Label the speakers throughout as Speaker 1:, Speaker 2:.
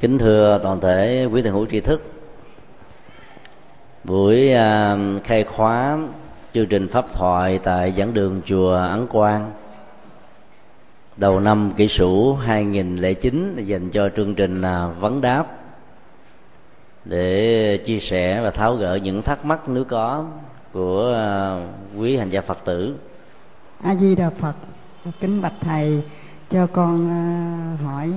Speaker 1: kính thưa toàn thể quý thầy hữu tri thức buổi à, khai khóa chương trình pháp thoại tại giảng đường chùa Ấn Quang đầu năm kỷ sửu 2009 dành cho chương trình à, vấn đáp để chia sẻ và tháo gỡ những thắc mắc nếu có của à, quý hành gia Phật tử.
Speaker 2: A Di Đà Phật, kính bạch thầy cho con hỏi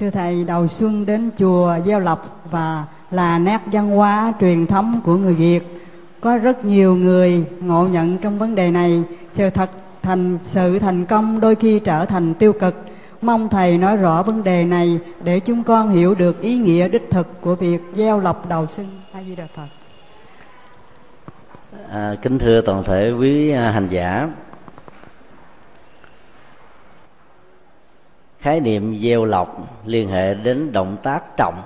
Speaker 2: thưa thầy đầu xuân đến chùa Gieo Lộc và là nét văn hóa truyền thống của người Việt. Có rất nhiều người ngộ nhận trong vấn đề này. Sự thật thành sự thành công đôi khi trở thành tiêu cực. Mong thầy nói rõ vấn đề này để chúng con hiểu được ý nghĩa đích thực của việc gieo lộc đầu xuân. A di đà phật.
Speaker 1: À, kính thưa toàn thể quý à, hành giả. Khái niệm gieo lọc liên hệ đến động tác trọng.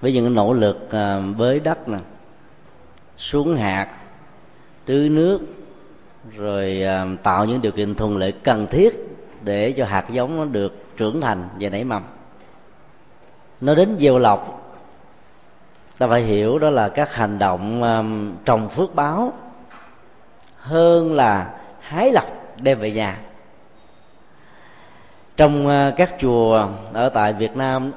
Speaker 1: Với những nỗ lực à, với bới đất nè xuống hạt tưới nước rồi à, tạo những điều kiện thuận lợi cần thiết để cho hạt giống nó được trưởng thành và nảy mầm. Nó đến gieo lọc ta phải hiểu đó là các hành động um, trồng phước báo hơn là hái lọc đem về nhà trong ờ, các chùa ở tại Việt Nam,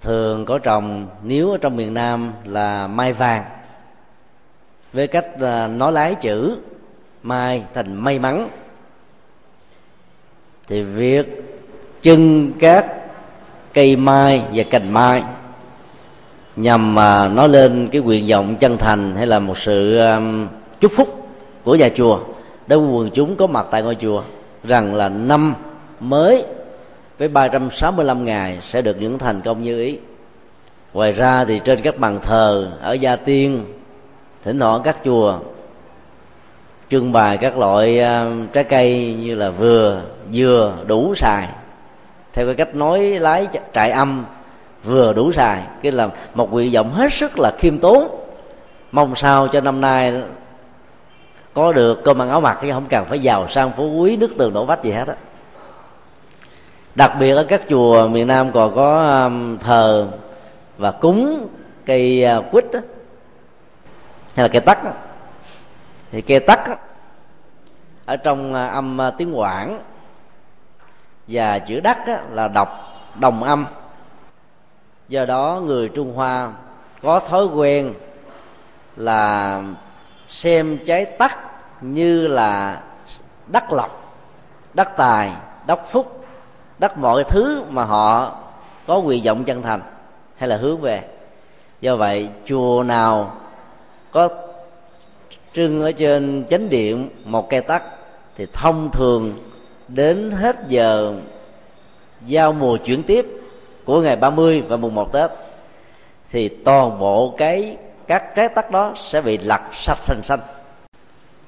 Speaker 1: thường có trồng, nếu ở trong miền Nam là mai vàng. Với cách ờ, nói lái chữ, mai thành may mắn. Thì việc trưng các cây mai và cành mai nhằm mà nói lên cái nguyện vọng chân thành hay là một sự chúc phúc của nhà chùa đối với quần chúng có mặt tại ngôi chùa rằng là năm mới với 365 ngày sẽ được những thành công như ý. Ngoài ra thì trên các bàn thờ ở gia tiên, thỉnh thoảng các chùa trưng bày các loại à, trái cây như là vừa, dừa đủ xài. Theo cái cách nói lái trại âm, vừa đủ xài, cái là một nguyện vọng hết sức là khiêm tốn. Mong sao cho năm nay có được cơm ăn áo mặc chứ không cần phải giàu sang phú quý nước tường đổ vách gì hết á đặc biệt ở các chùa miền nam còn có um, thờ và cúng cây à, quýt á, hay là cây tắc á. thì cây tắc đó, ở trong à, âm à, tiếng quảng và chữ đắc đó, là đọc đồng âm do đó người trung hoa có thói quen là xem trái tắc như là đắc lộc đắc tài, đắc phúc, đắc mọi thứ mà họ có quyền vọng chân thành hay là hướng về. Do vậy, chùa nào có trưng ở trên chánh điện một cây tắc thì thông thường đến hết giờ giao mùa chuyển tiếp của ngày 30 và mùng 1 Tết thì toàn bộ cái các trái tắc đó sẽ bị lặt sạch xanh xanh.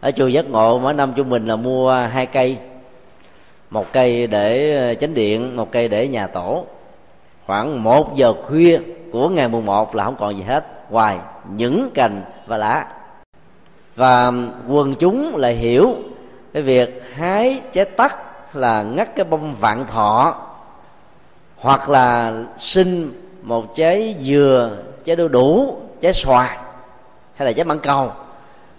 Speaker 1: Ở chùa giác ngộ, mỗi năm trung bình là mua hai cây. Một cây để ờ, chánh điện, một cây để nhà tổ. Khoảng một giờ khuya của ngày mùng một là không còn gì hết, ngoài những cành và lá. Và quần chúng lại hiểu cái việc hái trái tắc là ngắt cái bông vạn thọ hoặc là sinh một trái dừa trái đu đủ trái xoài hay là trái mãng cầu,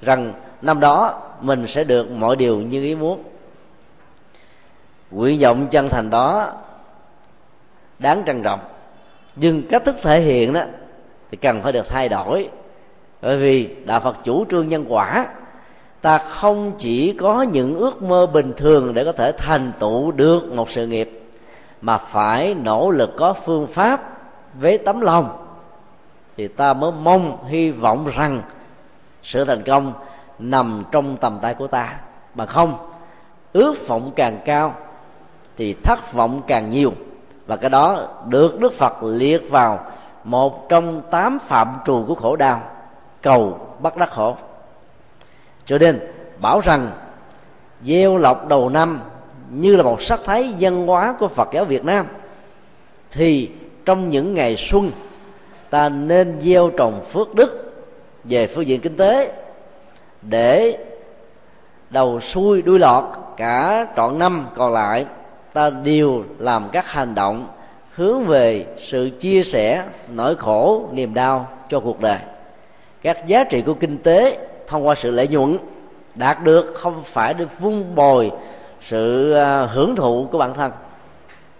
Speaker 1: rằng năm đó mình sẽ được mọi điều như ý muốn. Nguyện vọng chân thành đó đáng trân trọng, nhưng cách thức thể hiện đó thì cần phải được thay đổi. Bởi vì đạo phật chủ trương nhân quả, ta không chỉ có những ước mơ bình thường để có thể thành tựu được một sự nghiệp, mà phải nỗ lực có phương pháp với tấm lòng thì ta mới mong, hy vọng rằng sự thành công nằm trong tầm tay của ta. Mà không, ước vọng càng cao thì thất vọng càng nhiều. Và cái đó được đức phật liệt vào một trong tám phạm trù của khổ đau, cầu bắt đắc khổ. Cho nên, bảo rằng, gieo lọc đầu năm như là một sắc thái văn hóa của phật giáo việt nam, thì trong những ngày xuân ta nên gieo trồng phước đức về phương diện kinh tế để đầu xuôi đuôi lọt cả trọn năm còn lại. Ta đều làm các hành động hướng về sự chia sẻ nỗi khổ, niềm đau cho cuộc đời. Các giá trị của kinh tế thông qua sự lợi nhuận đạt được không phải để vun bồi sự à, hưởng thụ của bản thân,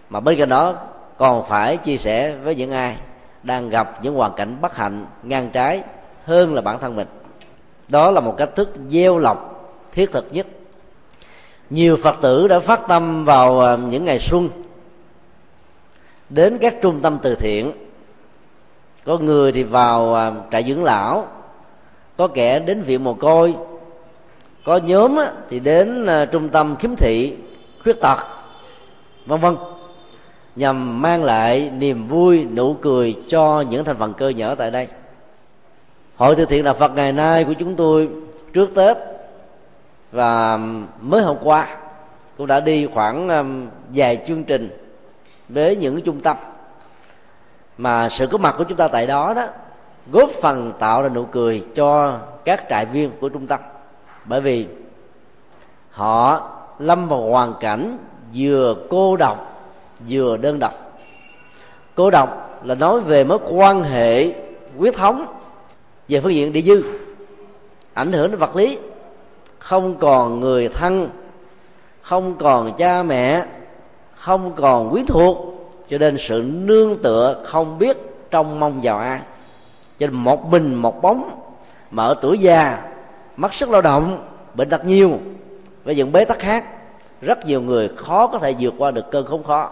Speaker 1: mà bên cạnh đó còn phải chia sẻ với những ai đang gặp những hoàn cảnh bất hạnh, ngang trái hơn là bản thân mình. Đó là một cách thức gieo lọc thiết thực nhất. Nhiều phật tử đã phát tâm vào ờ, những ngày xuân, đến các trung tâm từ thiện. Có người thì vào ờ, trại dưỡng lão, có kẻ đến viện mồ côi, có nhóm thì đến ờ, trung tâm khiếm thị, khuyết tật, vân vân nhằm mang lại niềm vui, nụ cười cho những thành phần cơ nhở tại đây. Hội từ thiện là phật ngày nay của chúng tôi trước tết và mới hôm qua cũng đã đi khoảng um, vài chương trình với những trung tâm. Mà sự có mặt của chúng ta tại đó đó góp phần tạo ra nụ cười cho các trại viên của trung tâm. Bởi vì họ lâm vào hoàn cảnh vừa cô độc vừa đơn độc. Cô độc là nói về mối quan hệ huyết thống về phương diện địa dư, ảnh hưởng đến vật lý. Không còn người thân, không còn cha mẹ, không còn quyến thuộc, cho nên sự nương tựa không biết trong mong vào ai. Cho nên một mình, một bóng, mà ở tuổi già mất sức lao động, bệnh tật nhiều, với những bế tắc khác, rất nhiều người khó có thể vượt qua được cơn khốn khó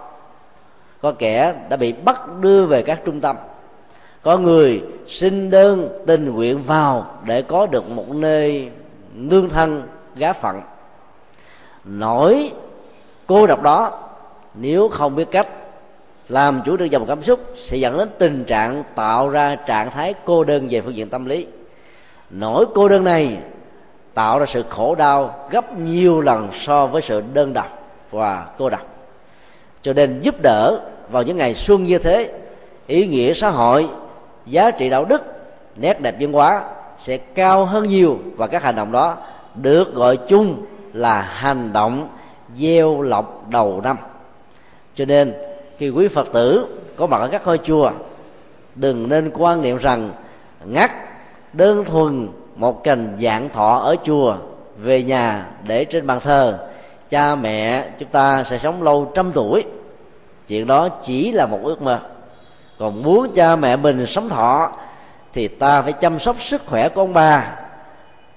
Speaker 1: có kẻ đã bị bắt đưa về các trung tâm. Có người xin đơn tình nguyện vào để có được một nơi nương thân, gá phận. Nỗi cô độc đó, nếu không biết cách làm chủ được dòng cảm xúc, sẽ dẫn đến tình trạng tạo ra trạng thái cô đơn về phương diện tâm lý. Nỗi cô đơn này tạo ra sự khổ đau gấp nhiều lần so với sự đơn độc và cô độc. Cho nên giúp đỡ vào những ngày xuân như thế, ý nghĩa xã hội, giá trị đạo đức, nét đẹp văn hóa sẽ cao hơn nhiều và các hành động đó được gọi chung là hành động gieo lọc đầu năm. Cho nên, khi quý phật tử có mặt ở các ngôi chùa, đừng nên quan niệm rằng ngắt đơn thuần một cành dạng thọ ở chùa về nhà để trên bàn thờ, cha mẹ chúng ta sẽ sống lâu trăm tuổi chuyện đó chỉ là một ước mơ. Còn muốn cha mẹ mình sống thọ, thì ta phải chăm sóc sức khỏe của ông bà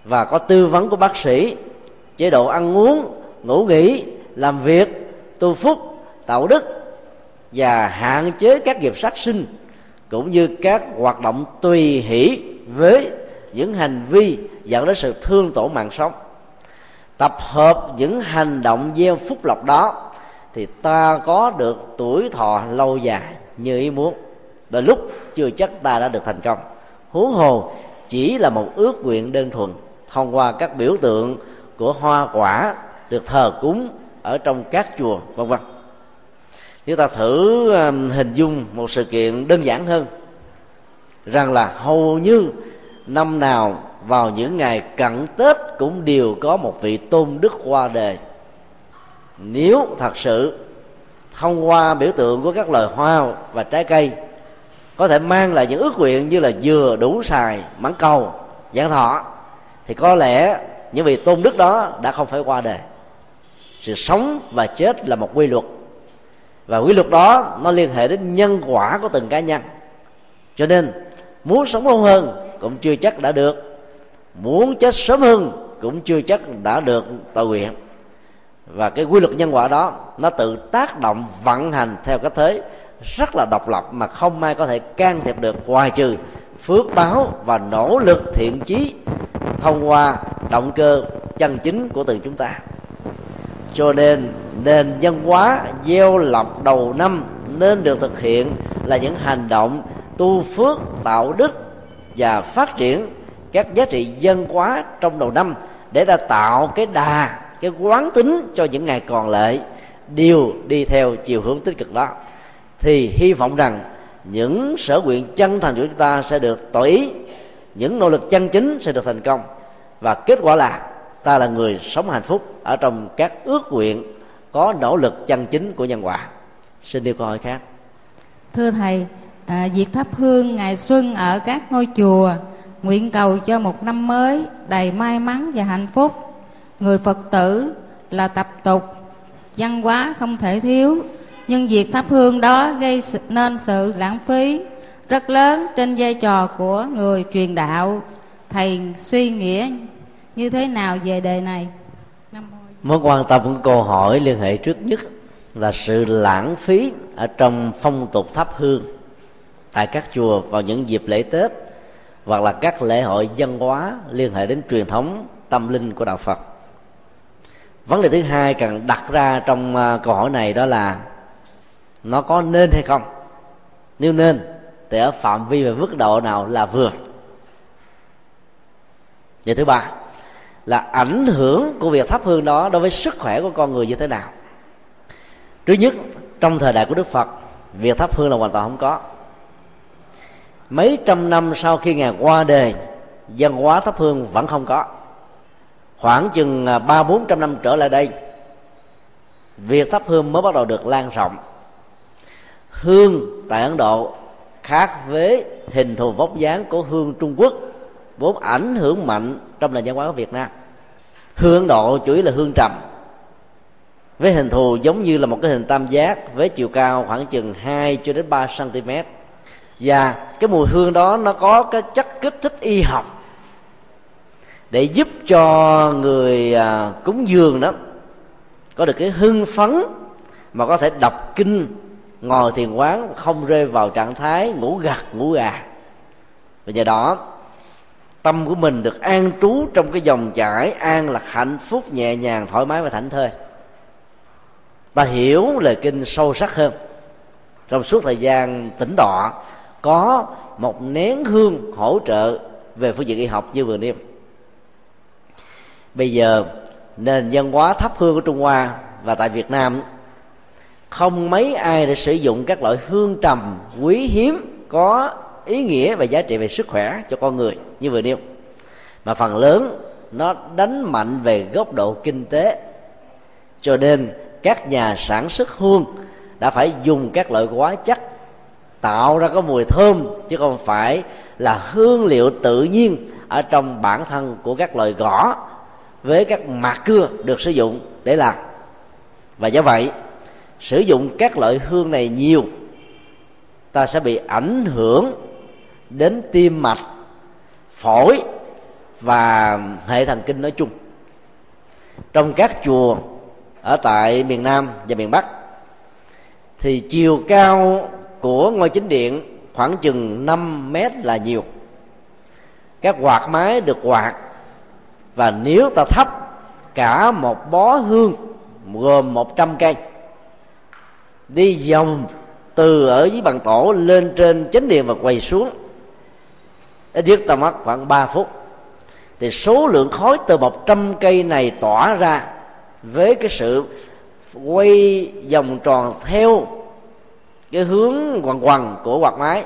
Speaker 1: và có tư vấn của bác sĩ. Chế độ ăn uống, ngủ nghỉ, làm việc, tu phúc, tạo đức và hạn chế các nghiệp sát sinh, cũng như các hoạt động tùy hỷ với những hành vi dẫn đến sự thương tổn mạng sống. Tập hợp những hành động gieo phúc lộc đó thì ta có được tuổi thọ lâu dài như ý muốn. Đôi lúc chưa chắc ta đã được thành công. Huống hồ, chỉ là một ước nguyện đơn thuần, thông qua các biểu tượng của hoa quả được thờ cúng ở trong các chùa, vân vân. Chúng ta thử um, hình dung một sự kiện đơn giản hơn, rằng là hầu như năm nào vào những ngày cận tết cũng đều có một vị tôn đức qua đời nếu thật sự thông qua biểu tượng của các loài hoa và trái cây, có thể mang lại những ước nguyện như là dừa đủ xài mãn cầu, giảng thọ, thì có lẽ những vị tôn đức đó đã không phải qua đời. Sự sống và chết là một quy luật, và quy luật đó nó liên hệ đến nhân quả của từng cá nhân. Cho nên, muốn sống lâu hơn cũng chưa chắc đã được, muốn chết sớm hơn cũng chưa chắc đã được tội nguyện và cái quy luật nhân quả đó, nó tự tác động, vận hành theo cái thế rất là độc lập mà không ai có thể can thiệp được, ngoài trừ phước báo và nỗ lực thiện chí thông qua động cơ chân chính của từng chúng ta. Cho nên, nền văn hóa gieo lọc đầu năm nên được thực hiện là những hành động tu phước, tạo đức và phát triển các giá trị dân hóa trong đầu năm để ta tạo cái đà cái quán tính cho những ngày còn lại đều đi theo chiều hướng tích cực đó. Thì hy vọng rằng những sở nguyện chân thành của chúng ta sẽ được tỏ ý những nỗ lực chân chính sẽ được thành công. Và kết quả là ta là người sống hạnh phúc ở trong các ước nguyện có nỗ lực chân chính của nhân quả. Xin điều câu hỏi khác.
Speaker 3: Thưa thầy à, việc thắp hương ngày xuân ở các ngôi chùa nguyện cầu cho một năm mới đầy may mắn và hạnh phúc người phật tử là tập tục, văn hóa không thể thiếu, nhưng việc thắp hương đó gây nên sự lãng phí rất lớn trên vai trò của người truyền đạo. Thầy suy nghĩa như thế nào về đề này?
Speaker 1: Mối quan tâm của câu hỏi liên hệ trước nhất là sự lãng phí ở trong phong tục thắp hương tại các chùa vào những dịp lễ tết hoặc là các lễ hội văn hóa liên hệ đến truyền thống tâm linh của đạo phật vấn đề thứ hai cần đặt ra trong à, câu hỏi này đó là nó có nên hay không? Nếu nên, thì ở phạm vi và mức độ nào là vừa? Và thứ ba là ảnh hưởng của việc thắp hương đó đối với sức khỏe của con người như thế nào? Thứ nhất, trong thời đại của đức phật, việc thắp hương là hoàn toàn không có. Mấy trăm năm sau khi ngài qua đời, văn hóa thắp hương vẫn không có khoảng chừng à, ba bốn trăm năm trở lại đây, việc thắp hương mới bắt đầu được lan rộng. Hương tại ấn độ khác với hình thù vóc dáng của hương trung quốc, vốn ảnh hưởng mạnh trong nền văn hóa của việt nam. Hương ấn độ chủ yếu là hương trầm, với hình thù giống như là một cái hình tam giác với chiều cao khoảng chừng 2 cho đến 3 cm và cái mùi hương đó nó có cái chất kích thích y học để giúp cho người à, cúng dường đó có được cái hưng phấn mà có thể đọc kinh ngồi thiền quán không rơi vào trạng thái ngủ gật ngủ gà. Và nhờ đó tâm của mình được an trú trong cái dòng chảy an lạc hạnh phúc nhẹ nhàng thoải mái và thảnh thơi. Ta hiểu lời kinh sâu sắc hơn. Trong suốt thời gian tĩnh tọa có một nén hương hỗ trợ về phương diện y học như vừa nêu bây giờ, nền văn hóa thấp hương của trung hoa và tại việt nam, không mấy ai để sử dụng các loại hương trầm, quý hiếm, có ý nghĩa và giá trị về sức khỏe cho con người như vừa nêu. Mà phần lớn, nó đánh mạnh về góc độ kinh tế. Cho nên, các nhà sản xuất hương đã phải dùng các loại hóa chất tạo ra có mùi thơm, chứ không phải là hương liệu tự nhiên ở trong bản thân của các loại gõ với các mạt cưa được sử dụng để làm. Và do vậy, sử dụng các loại hương này nhiều, ta sẽ bị ảnh hưởng đến tim mạch, phổi và hệ thần kinh nói chung. Trong các chùa ở tại miền nam và miền bắc, thì chiều cao của ngôi chính điện khoảng chừng 5 mét là nhiều. Các quạt máy được quạt và nếu ta thắp cả một bó hương, gồm 100 cây, đi vòng từ ở dưới bàn tổ lên trên chánh điện và quay xuống, ít nhất ta mất khoảng 3 phút. Thì số lượng khói từ 100 cây này tỏa ra với cái sự quay vòng tròn theo cái hướng quằn quằn của quạt máy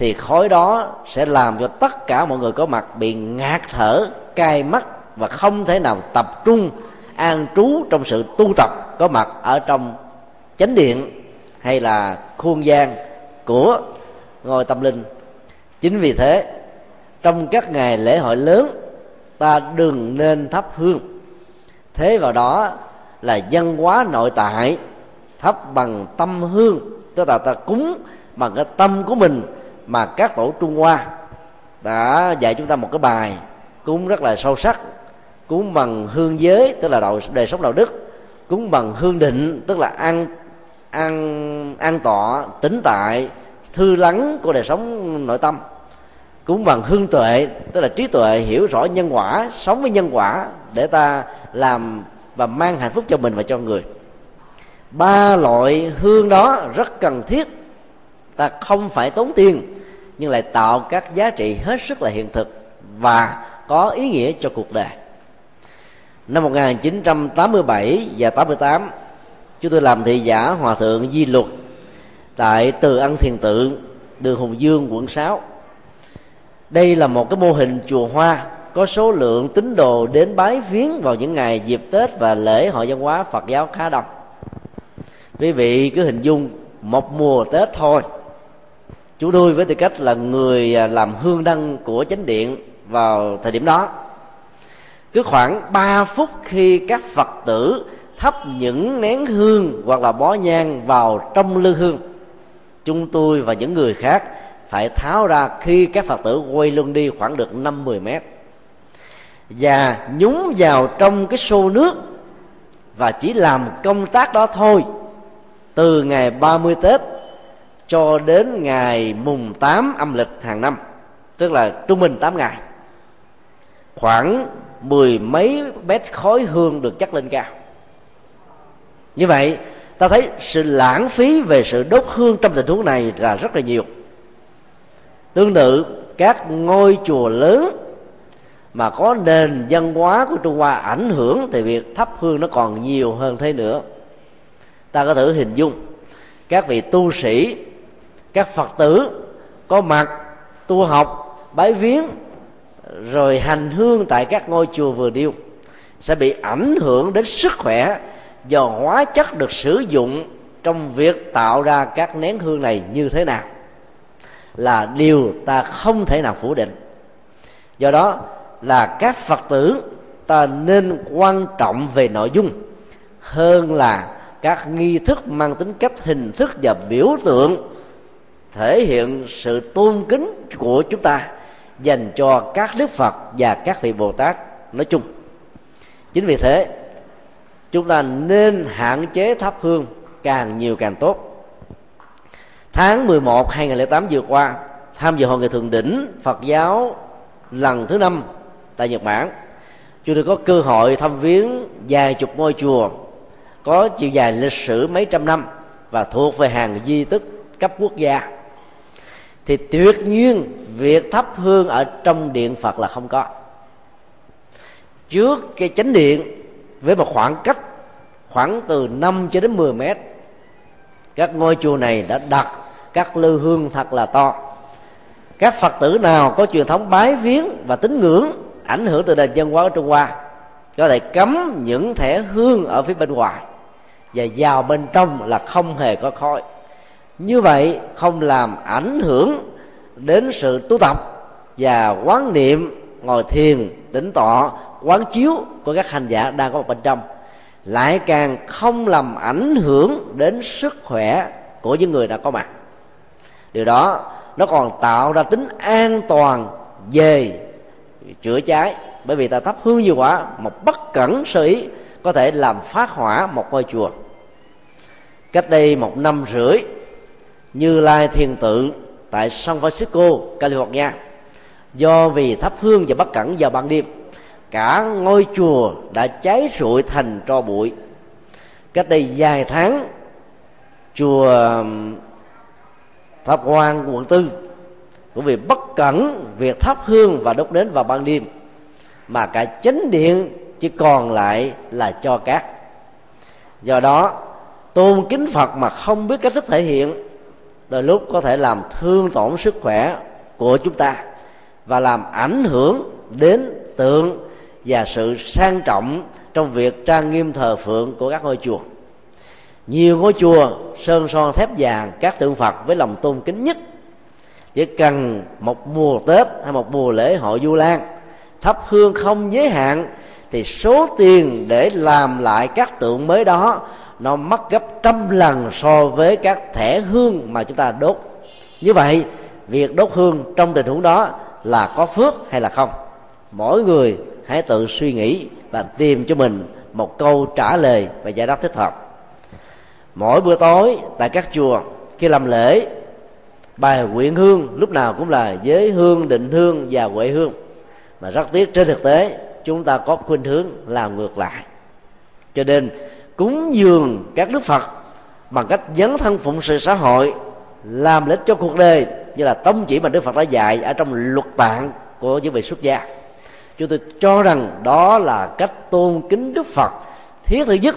Speaker 1: thì khói đó sẽ làm cho tất cả mọi người có mặt bị ngạt thở, cay mắt và không thể nào tập trung, an trú trong sự tu tập có mặt ở trong chánh điện hay là khuôn gian của ngôi tâm linh. Chính vì thế, trong các ngày lễ hội lớn, ta đừng nên thắp hương. Thế vào đó là văn hóa nội tại, thắp bằng tâm hương. Tức là ta cúng bằng cái tâm của mình mà các tổ trung hoa đã dạy chúng ta một cái bài cúng rất là sâu sắc, cúng bằng hương giới, tức là đạo đời sống đạo đức, cúng bằng hương định, tức là ăn ăn an tọa, tĩnh tại, thư lắng của đời sống nội tâm. Cúng bằng hương tuệ, tức là trí tuệ hiểu rõ nhân quả, sống với nhân quả để ta làm và mang hạnh phúc cho mình và cho người. Ba loại hương đó rất cần thiết ta không phải tốn tiền, nhưng lại tạo các giá trị hết sức là hiện thực và có ý nghĩa cho cuộc đời. Năm 1987 và 88 chúng tôi làm thị giả hòa thượng di luật tại từ ăn thiền tự, đường hùng dương, quận 6 đây là một cái mô hình chùa hoa có số lượng tín đồ đến bái viếng vào những ngày dịp tết và lễ hội văn hóa phật giáo khá đông. Quý vị cứ hình dung một mùa tết thôi chú tôi với tư cách là người à, làm hương đăng của chánh điện vào thời điểm đó. Cứ khoảng 3 phút khi các phật tử thắp những nén hương hoặc là bó nhang vào trong lư hương, chúng tôi và những người khác phải tháo ra khi các phật tử quay lưng đi khoảng được năm 10 mét và nhúng vào trong cái xô nước và chỉ làm công tác đó thôi. Từ ngày 30 Tết cho đến ngày mùng 8 âm lịch hàng năm, tức là trung bình 8 ngày, khoảng mười mấy mét khói hương được chất lên cao. Như vậy, ta thấy sự lãng phí về sự đốt hương trong tình huống này là rất là nhiều. Tương tự, các ngôi chùa lớn mà có nền văn hóa của trung hoa ảnh hưởng thì việc thắp hương nó còn nhiều hơn thế nữa. Ta có thử hình dung, các vị tu sĩ các phật tử có mặt, tu học, bái viếng, rồi hành hương tại các ngôi chùa vừa điêu, sẽ bị ảnh hưởng đến sức khỏe do hóa chất được sử dụng trong việc tạo ra các nén hương này như thế nào. Là điều ta không thể nào phủ định. Do đó là các phật tử ta nên quan trọng về nội dung hơn là các nghi thức mang tính cách hình thức và biểu tượng thể hiện sự tôn kính của chúng ta dành cho các đức phật và các vị bồ tát nói chung. Chính vì thế, chúng ta nên hạn chế thắp hương càng nhiều càng tốt. Tháng 11 2008 vừa qua, tham dự hội nghị thượng đỉnh Phật giáo lần thứ năm tại Nhật Bản, chúng tôi có cơ hội thăm viếng vài chục ngôi chùa, có chiều dài lịch sử mấy trăm năm và thuộc về hàng di tích cấp quốc gia thì tuyệt nhiên, việc thắp hương ở trong điện phật là không có. Trước cái chánh điện với một khoảng cách, khoảng từ 5 cho đến 10 mét, các ngôi chùa này đã đặt các lư hương thật là to. Các phật tử nào có truyền thống bái viếng và tín ngưỡng ảnh hưởng từ nền văn hóa ở trung hoa, có thể cấm những thẻ hương ở phía bên ngoài và vào bên trong là không hề có khói như vậy không làm ảnh hưởng đến sự tu tập và quán niệm ngồi thiền, tĩnh tọa, quán chiếu của các hành giả đang có một bên trong. Lại càng không làm ảnh hưởng đến sức khỏe của những người đã có mặt. Điều đó nó còn tạo ra tính an toàn về chữa cháy, bởi vì ta thắp hương nhiều quá một bất cẩn sơ ý có thể làm phát hỏa một ngôi chùa. Cách đây một năm rưỡi như lai thiền tự tại san francisco, california. Do vì thắp hương và bất cẩn vào ban đêm, cả ngôi chùa đã cháy rụi thành tro bụi. Cách đây vài tháng, chùa pháp quan quận tư cũng vì bất cẩn việc thắp hương và đốt đến vào ban đêm, mà cả chánh điện chỉ còn lại là cho cát. Do đó, tôn kính phật mà không biết cách thức thể hiện đôi lúc có thể làm thương tổn sức khỏe của chúng ta và làm ảnh hưởng đến tượng và sự sang trọng trong việc trang nghiêm thờ phượng của các ngôi chùa. Nhiều ngôi chùa sơn son thép vàng các tượng phật với lòng tôn kính nhất. Chỉ cần một mùa tết hay một mùa lễ hội du lan thắp hương không giới hạn thì số tiền để làm lại các tượng mới đó nó mất gấp trăm lần so với các thẻ hương mà chúng ta đốt. Như vậy, việc đốt hương trong tình huống đó là có phước hay là không? Mỗi người hãy tự suy nghĩ và tìm cho mình một câu trả lời và giải đáp thích hợp. Mỗi bữa tối tại các chùa, khi làm lễ, bài nguyện hương lúc nào cũng là giới hương, định hương và huệ hương. Mà rất tiếc trên thực tế, chúng ta có khuynh hướng làm ngược lại. Cho nên cúng dường các đức phật bằng cách dấn thân phụng sự xã hội, làm lợi cho cuộc đời, như là tông chỉ mà đức phật đã dạy ở trong luật tạng của những vị xuất gia. Chúng tôi cho rằng đó là cách tôn kính đức phật thiết thực nhất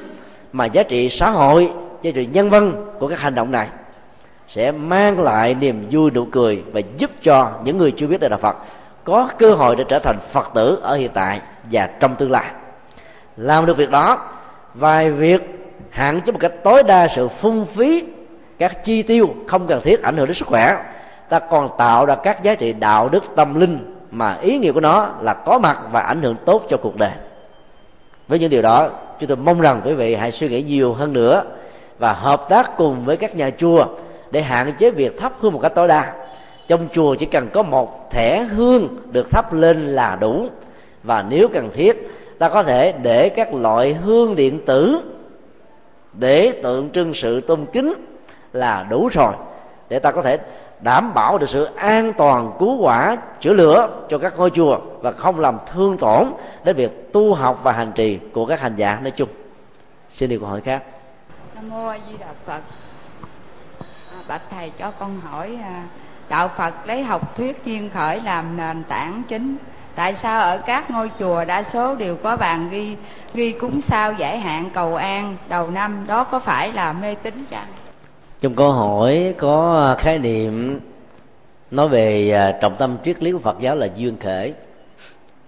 Speaker 1: mà giá trị xã hội, giá trị nhân văn của các hành động này sẽ mang lại niềm vui nụ cười và giúp cho những người chưa biết đây là phật có cơ hội để trở thành phật tử ở hiện tại và trong tương lai. Làm được việc đó vài việc hạn chế một cách tối đa sự phung phí các chi tiêu không cần thiết ảnh hưởng đến sức khỏe. Ta còn tạo ra các giá trị đạo đức tâm linh mà ý nghĩa của nó là có mặt và ảnh hưởng tốt cho cuộc đời. Với những điều đó, chúng tôi mong rằng quý vị hãy suy nghĩ nhiều hơn nữa và hợp tác cùng với các nhà chùa để hạn chế việc thắp hương một cách tối đa. Trong chùa chỉ cần có một thẻ hương được thắp lên là đủ và nếu cần thiết ta có thể để các loại hương điện tử để tượng trưng sự tôn kính là đủ rồi, để ta có thể đảm bảo được sự an toàn, cứu quả, chữa lửa cho các ngôi chùa và không làm thương tổn đến việc tu học và hành trì của các hành giả nói chung. Xin đi câu hỏi khác.
Speaker 4: Nam mô a di đà phật. À, bạch thầy cho con hỏi à, đạo phật lấy học thuyết duyên khởi làm nền tảng chính tại sao ở các ngôi chùa đa số đều có bàn ghi ghi cúng sao giải hạn cầu an đầu năm? Đó có phải là mê tín chăng?
Speaker 1: Trong câu hỏi có à, khái niệm nói về à, trọng tâm triết lý của Phật giáo là duyên khởi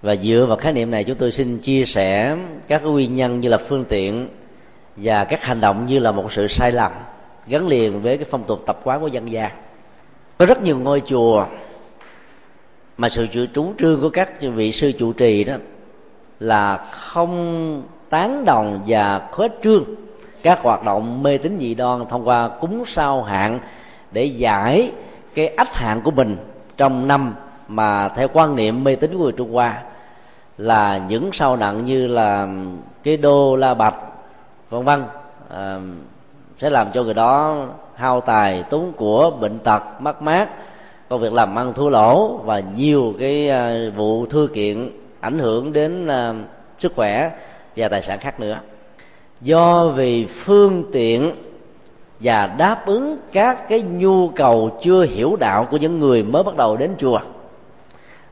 Speaker 1: và dựa vào khái niệm này chúng tôi xin chia sẻ các nguyên nhân như là phương tiện và các hành động như là một sự sai lầm gắn liền với cái phong tục tập quán của dân gian. Có rất nhiều ngôi chùa mà sự chủ trương của các vị sư chủ trì đó là không tán đồng và khuếch trương các hoạt động mê tín dị đoan thông qua cúng sao hạn để giải cái ách hạn của mình trong năm mà theo quan niệm mê tín của người Trung Hoa là những sao nặng như là cái đô la bạch vân vân à, sẽ làm cho người đó hao tài tốn của bệnh tật mất mát công việc làm ăn thua lỗ và nhiều cái à, vụ thư kiện ảnh hưởng đến à, sức khỏe và tài sản khác nữa. Do vì phương tiện và đáp ứng các cái nhu cầu chưa hiểu đạo của những người mới bắt đầu đến chùa,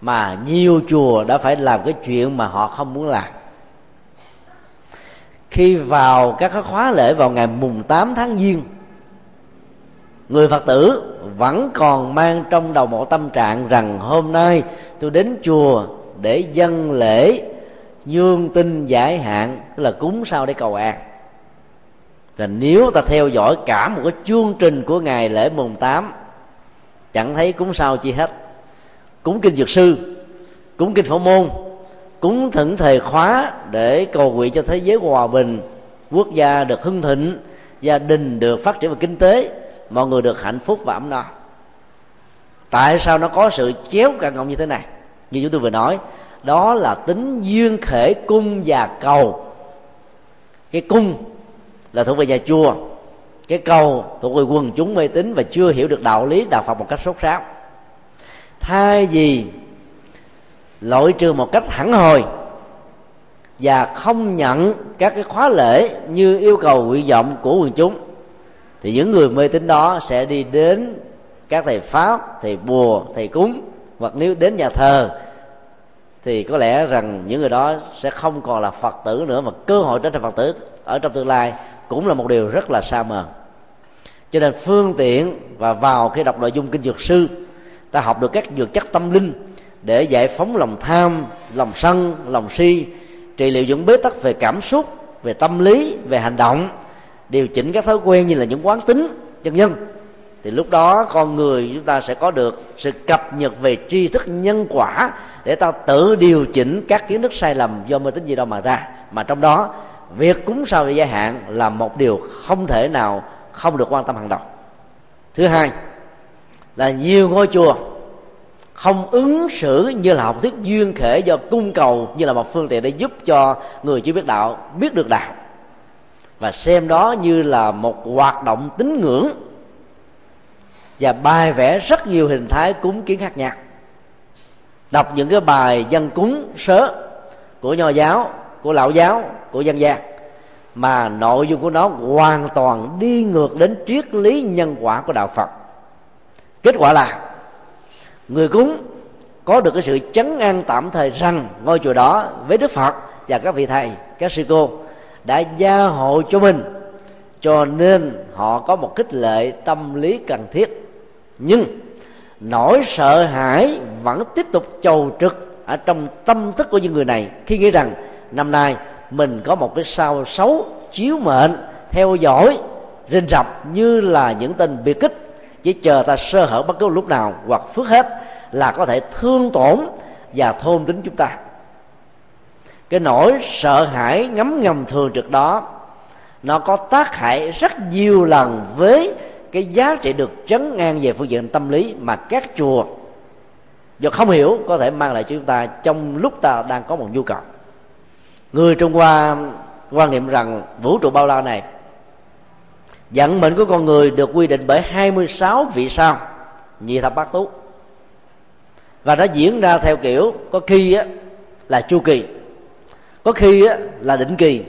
Speaker 1: mà nhiều chùa đã phải làm cái chuyện mà họ không muốn làm. Khi vào các khóa lễ vào ngày mùng 8 tháng giêng người phật tử vẫn còn mang trong đầu một tâm trạng rằng hôm nay tôi đến chùa để dân lễ dương tinh giải hạn, tức là cúng sao để cầu an. Và nếu ta theo dõi cả một cái chương trình của ngày lễ mùng 8 chẳng thấy cúng sao chi hết. Cúng kinh dược sư, cúng kinh phổ môn, cúng thỉnh thề khóa để cầu nguyện cho thế giới hòa bình, quốc gia được hưng thịnh, gia đình được phát triển về kinh tế mọi người được hạnh phúc và ấm no. Tại sao nó có sự chéo cả ngọng như thế này? Như chúng tôi vừa nói, đó là tính duyên khể cung và cầu. Cái cung là thuộc về nhà chùa. Cái cầu thuộc về quần chúng mê tín và chưa hiểu được đạo lý, đạo phật một cách sốt sáo. Thay vì loại trừ một cách hẳn hồi và không nhận các cái khóa lễ như yêu cầu nguyện vọng của quần chúng thì những người mê tín đó sẽ đi đến các thầy pháp, thầy bùa, thầy cúng, hoặc nếu đến nhà thờ, thì có lẽ rằng những người đó sẽ không còn là phật tử nữa, mà cơ hội trở thành phật tử ở trong tương lai cũng là một điều rất là xa mờ. Cho nên phương tiện và vào khi đọc nội dung kinh dược sư, ta học được các dược chất tâm linh để giải phóng lòng tham, lòng sân, lòng si, trị liệu những bế tắc về cảm xúc, về tâm lý, về hành động điều chỉnh các thói quen như là những quán tính, chân nhân. Thì lúc đó con người chúng ta sẽ có được sự cập nhật về tri thức nhân quả để ta tự điều chỉnh các kiến thức sai lầm do mê tín gì đâu mà ra. Mà trong đó, việc cúng sao về gia hạn là một điều không thể nào không được quan tâm hàng đầu. Thứ hai là nhiều ngôi chùa không ứng xử như là học thuyết duyên khể do cung cầu như là một phương tiện để giúp cho người chưa biết đạo, biết được đạo và xem đó như là một hoạt động tín ngưỡng. Và bài vẽ rất nhiều hình thái cúng kiến khác nhau. Đọc những cái bài dân cúng sớ của nho giáo, của lão giáo, của dân gian, mà nội dung của nó hoàn toàn đi ngược đến triết lý nhân quả của đạo phật. Kết quả là, người cúng có được cái sự chấn an tạm thời rằng ngôi chùa đó với đức phật và các vị thầy, các sư cô đã gia hộ cho mình. Cho nên họ có một khích lệ tâm lý cần thiết. Nhưng nỗi sợ hãi vẫn tiếp tục chầu trực ở trong tâm thức của những người này, khi nghĩ rằng năm nay mình có một cái sao xấu chiếu mệnh, theo dõi, rình rập như là những tên biệt kích. Chỉ chờ ta sơ hở bất cứ lúc nào hoặc phước hết là có thể thương tổn và thôn tính chúng ta cái nỗi sợ hãi ngấm ngầm thường trực đó nó có tác hại rất nhiều lần với cái giá trị được chấn ngang về phương diện tâm lý mà các chùa do không hiểu có thể mang lại cho chúng ta trong lúc ta đang có một nhu cầu. Người trung hoa quan niệm rằng vũ trụ bao la này vận mệnh của con người được quy định bởi 26 vị sao nhị thập bát tú và nó diễn ra theo kiểu có khi á, là chu kỳ có khi là định kỳ,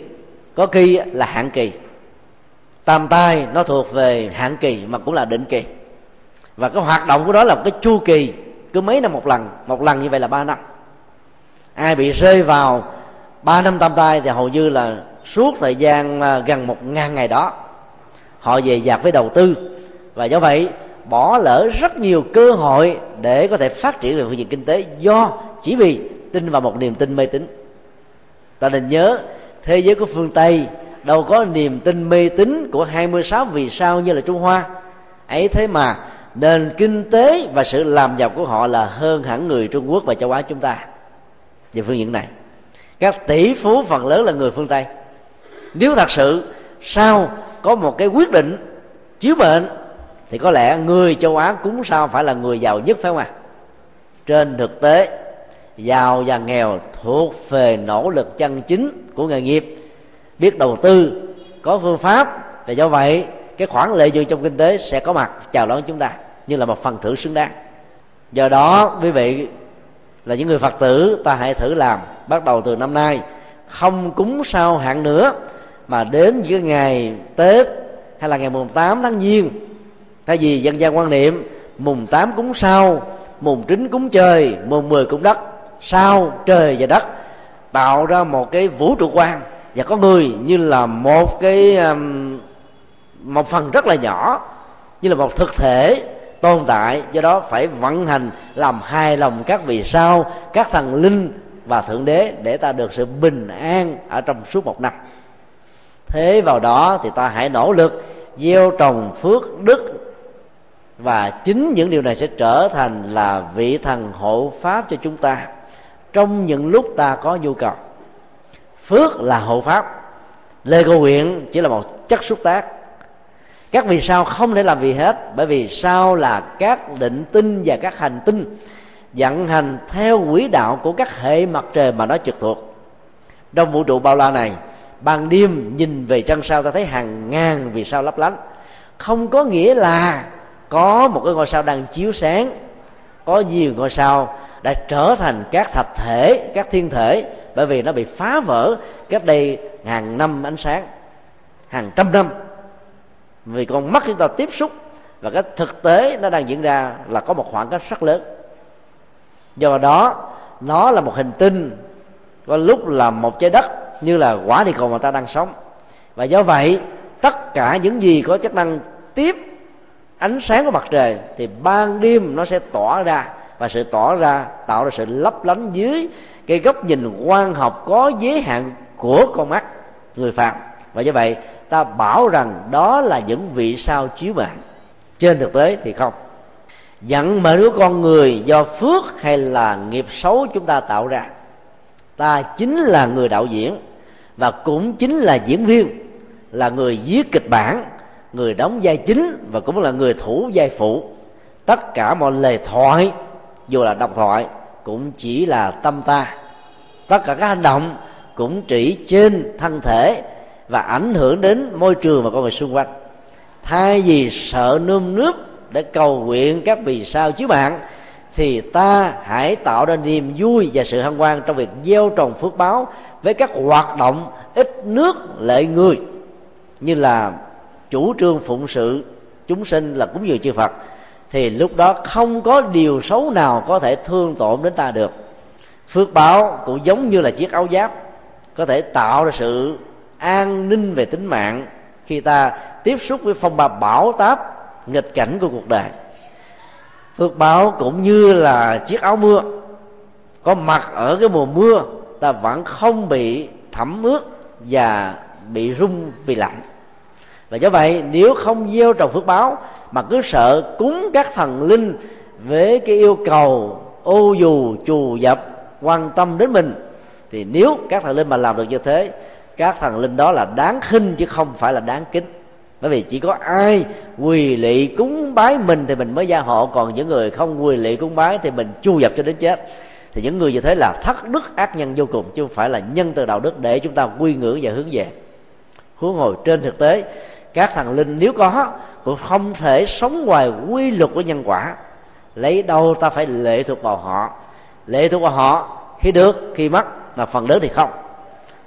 Speaker 1: có khi là hạn kỳ. Tam tai nó thuộc về hạn kỳ mà cũng là định kỳ. Và cái hoạt động của đó là một cái chu kỳ, cứ mấy năm một lần một lần như vậy là ba năm. Ai bị rơi vào ba năm tam tai thì hầu như là suốt thời gian gần một ngàn ngày đó, họ về dạt với đầu tư. Và do vậy, bỏ lỡ rất nhiều cơ hội để có thể phát triển về phương diện kinh tế do chỉ vì tin vào một niềm tin mê tín ta nên nhớ, thế giới của phương tây đâu có niềm tin mê tín của 26 vì sao như là Trung Hoa. Ấy thế mà, nền kinh tế và sự làm giàu của họ là hơn hẳn người Trung Quốc và châu Á chúng ta. Về phương diện này, các tỷ phú phần lớn là người phương Tây. Nếu thật sự, sau có một cái quyết định chiếu mệnh, thì có lẽ người châu Á cúng sao phải là người giàu nhất phải không ạ? Trên thực tế giàu và nghèo thuộc về nỗ lực chân chính của nghề nghiệp. Biết đầu tư, có phương pháp và do vậy, cái khoản lợi nhuận trong kinh tế sẽ có mặt. Chào đón chúng ta, như là một phần thưởng xứng đáng. Do đó, quý vị là những người phật tử, ta hãy thử làm. Bắt đầu từ năm nay, không cúng sao hạn nữa, mà đến những ngày tết hay là ngày mùng 8 tháng giêng. Thay vì dân gian quan niệm, mùng 8 cúng sao, mùng 9 cúng trời, mùng 10 cúng đất sao trời và đất, tạo ra một cái vũ trụ quan và có người như là một cái um, một phần rất là nhỏ, như là một thực thể tồn tại, do đó phải vận hành, làm hài lòng các vị sao, các thần linh và thượng đế để ta được sự bình an ở trong suốt một năm. Thế vào đó thì ta hãy nỗ lực gieo trồng phước đức và chính những điều này sẽ trở thành là vị thần hộ pháp cho chúng ta trong những lúc ta có nhu cầu, phước là hộ pháp. Lê cô nguyện chỉ là một chất xúc tác. Các vì sao không thể làm gì hết, bởi vì sao là các định tinh và các hành tinh vận hành theo quỹ đạo của các hệ mặt trời mà nó trực thuộc. Trong vũ trụ bao la này, ban đêm nhìn về trăng sao ta thấy hàng ngàn vì sao lấp lánh. Không có nghĩa là có một cái ngôi sao đang chiếu sáng có nhiều ngôi sao đã trở thành các thạch thể, các thiên thể? Bởi vì nó bị phá vỡ cách đây hàng năm ánh sáng, hàng trăm năm. Vì con mắt chúng ta tiếp xúc và cái thực tế nó đang diễn ra là có một khoảng cách rất lớn. Do đó, nó là một hành tinh, có lúc là một trái đất như là quả địa cầu mà ta đang sống. Và do vậy, tất cả những gì có chức năng tiếp ánh sáng của mặt trời thì ban đêm nó sẽ tỏa ra và sự tỏ ra tạo ra sự lấp lánh dưới cái góc nhìn quan học có giới hạn của con mắt, người phạm và như vậy, ta bảo rằng đó là những vị sao chiếu mạng. Trên thực tế thì không. Dẫn mệnh của con người do phước hay là nghiệp xấu chúng ta tạo ra? Ta chính là người đạo diễn và cũng chính là diễn viên, là người viết kịch bản người đóng vai chính và cũng là người thủ vai phụ. Tất cả mọi lời thoại, dù là độc thoại, cũng chỉ là tâm ta. Tất cả các hành động cũng chỉ trên thân thể và ảnh hưởng đến môi trường và con người xung quanh. Thay vì sợ nơm nước để cầu nguyện các vì sao chứ bạn, thì ta hãy tạo ra niềm vui và sự hân hoan trong việc gieo trồng phước báo với các hoạt động ít nước lệ người, như là chủ trương phụng sự chúng sinh là cúng dường chư Phật, thì lúc đó không có điều xấu nào có thể thương tổn đến ta được. Phước báo cũng giống như là chiếc áo giáp, có thể tạo ra sự an ninh về tính mạng khi ta tiếp xúc với phong ba bão táp, nghịch cảnh của cuộc đời. Phước báo cũng như là chiếc áo mưa, có mặt ở cái mùa mưa, ta vẫn không bị thấm ướt và bị rung vì lạnh và do vậy, nếu không gieo trồng phước báo, mà cứ sợ cúng các thần linh với cái yêu cầu ô dù, chù dập, quan tâm đến mình, thì nếu các thần linh mà làm được như thế, các thần linh đó là đáng khinh chứ không phải là đáng kính. Bởi vì chỉ có ai quỳ lị cúng bái mình thì mình mới gia hộ, còn những người không quỳ lị cúng bái thì mình chu dập cho đến chết. Thì những người như thế là thất đức ác nhân vô cùng, chứ không phải là nhân từ đạo đức để chúng ta quy ngưỡng và hướng về. Huống hồi trên thực tế các thần linh nếu có cũng không thể sống ngoài quy luật của nhân quả. Lấy đâu ta phải lệ thuộc vào họ? Lệ thuộc vào họ khi được khi mất mà phần lớn thì không.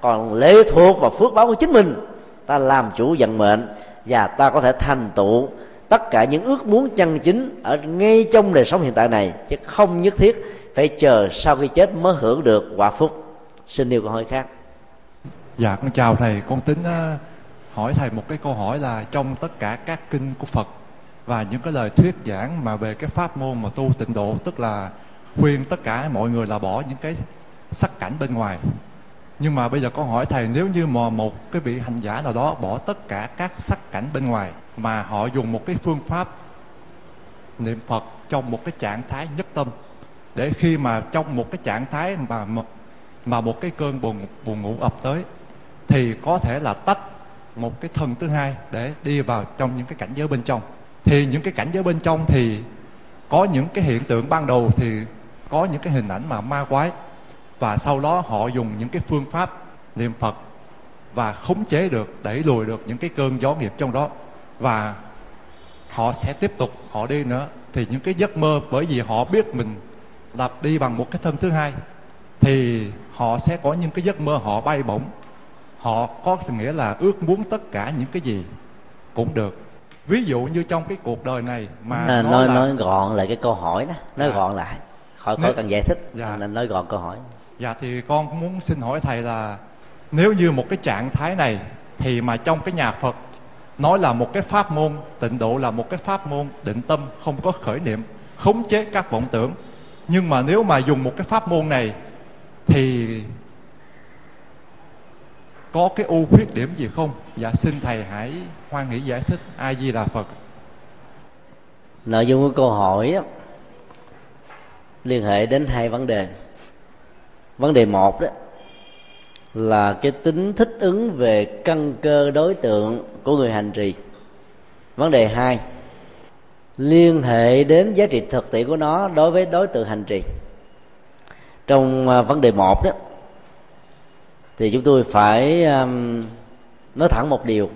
Speaker 1: Còn lệ thuộc vào phước báo của chính mình ta làm chủ vận mệnh và ta có thể thành tựu tất cả những ước muốn chân chính ở ngay trong đời sống hiện tại này chứ không nhất thiết phải chờ sau khi chết mới hưởng được quả phúc. Xin điều câu hỏi khác.
Speaker 5: Dạ con chào thầy. Con tính uh, hỏi thầy một cái câu hỏi là trong tất cả các kinh của phật và những cái lời thuyết giảng mà về cái pháp môn mà tu tịnh độ, tức là khuyên tất cả mọi người là bỏ những cái sắc cảnh bên ngoài. Nhưng mà bây giờ con hỏi thầy, nếu như mà một cái vị hành giả nào đó bỏ tất cả các sắc cảnh bên ngoài mà họ dùng một cái phương pháp niệm phật trong một cái trạng thái nhất tâm, để khi mà trong một cái trạng thái mà mà một cái cơn buồn buồn ngủ ập tới, thì có thể là tách một cái thân thứ hai để đi vào trong những cái cảnh giới bên trong. Thì những cái cảnh giới bên trong thì có những cái hiện tượng ban đầu thì có những cái hình ảnh mà ma quái. Và sau đó họ dùng những cái phương pháp niệm phật và khống chế được, đẩy lùi được những cái cơn gió nghiệp trong đó. Và họ sẽ tiếp tục, họ đi nữa. Thì những cái giấc mơ bởi vì họ biết mình lập đi bằng một cái thân thứ hai thì họ sẽ có những cái giấc mơ họ bay bổng họ có nghĩa là ước muốn tất cả những cái gì cũng được ví dụ như trong cái cuộc đời này mà
Speaker 1: à, nói nói, là... nói gọn lại cái câu hỏi đó nói à. gọn lại khỏi khỏi cần giải thích
Speaker 5: dạ.
Speaker 1: nên nói gọn câu hỏi
Speaker 5: dạ thì con muốn xin hỏi thầy là nếu như một cái trạng thái này thì mà trong cái nhà phật nói là một cái pháp môn tịnh độ là một cái pháp môn định tâm không có khởi niệm khống chế các vọng tưởng nhưng mà nếu mà dùng một cái pháp môn này thì có cái ưu khuyết điểm gì không? Dạ xin thầy hãy hoan nghĩ giải thích ai di là phật.
Speaker 1: Nội dung của câu hỏi đó, liên hệ đến hai vấn đề. Vấn đề một đó là cái tính thích ứng về căn cơ đối tượng của người hành trì. Vấn đề hai liên hệ đến giá trị thực tiễn của nó đối với đối tượng hành trì. Trong à, vấn đề một đó thì chúng tôi phải um, nói thẳng một điều.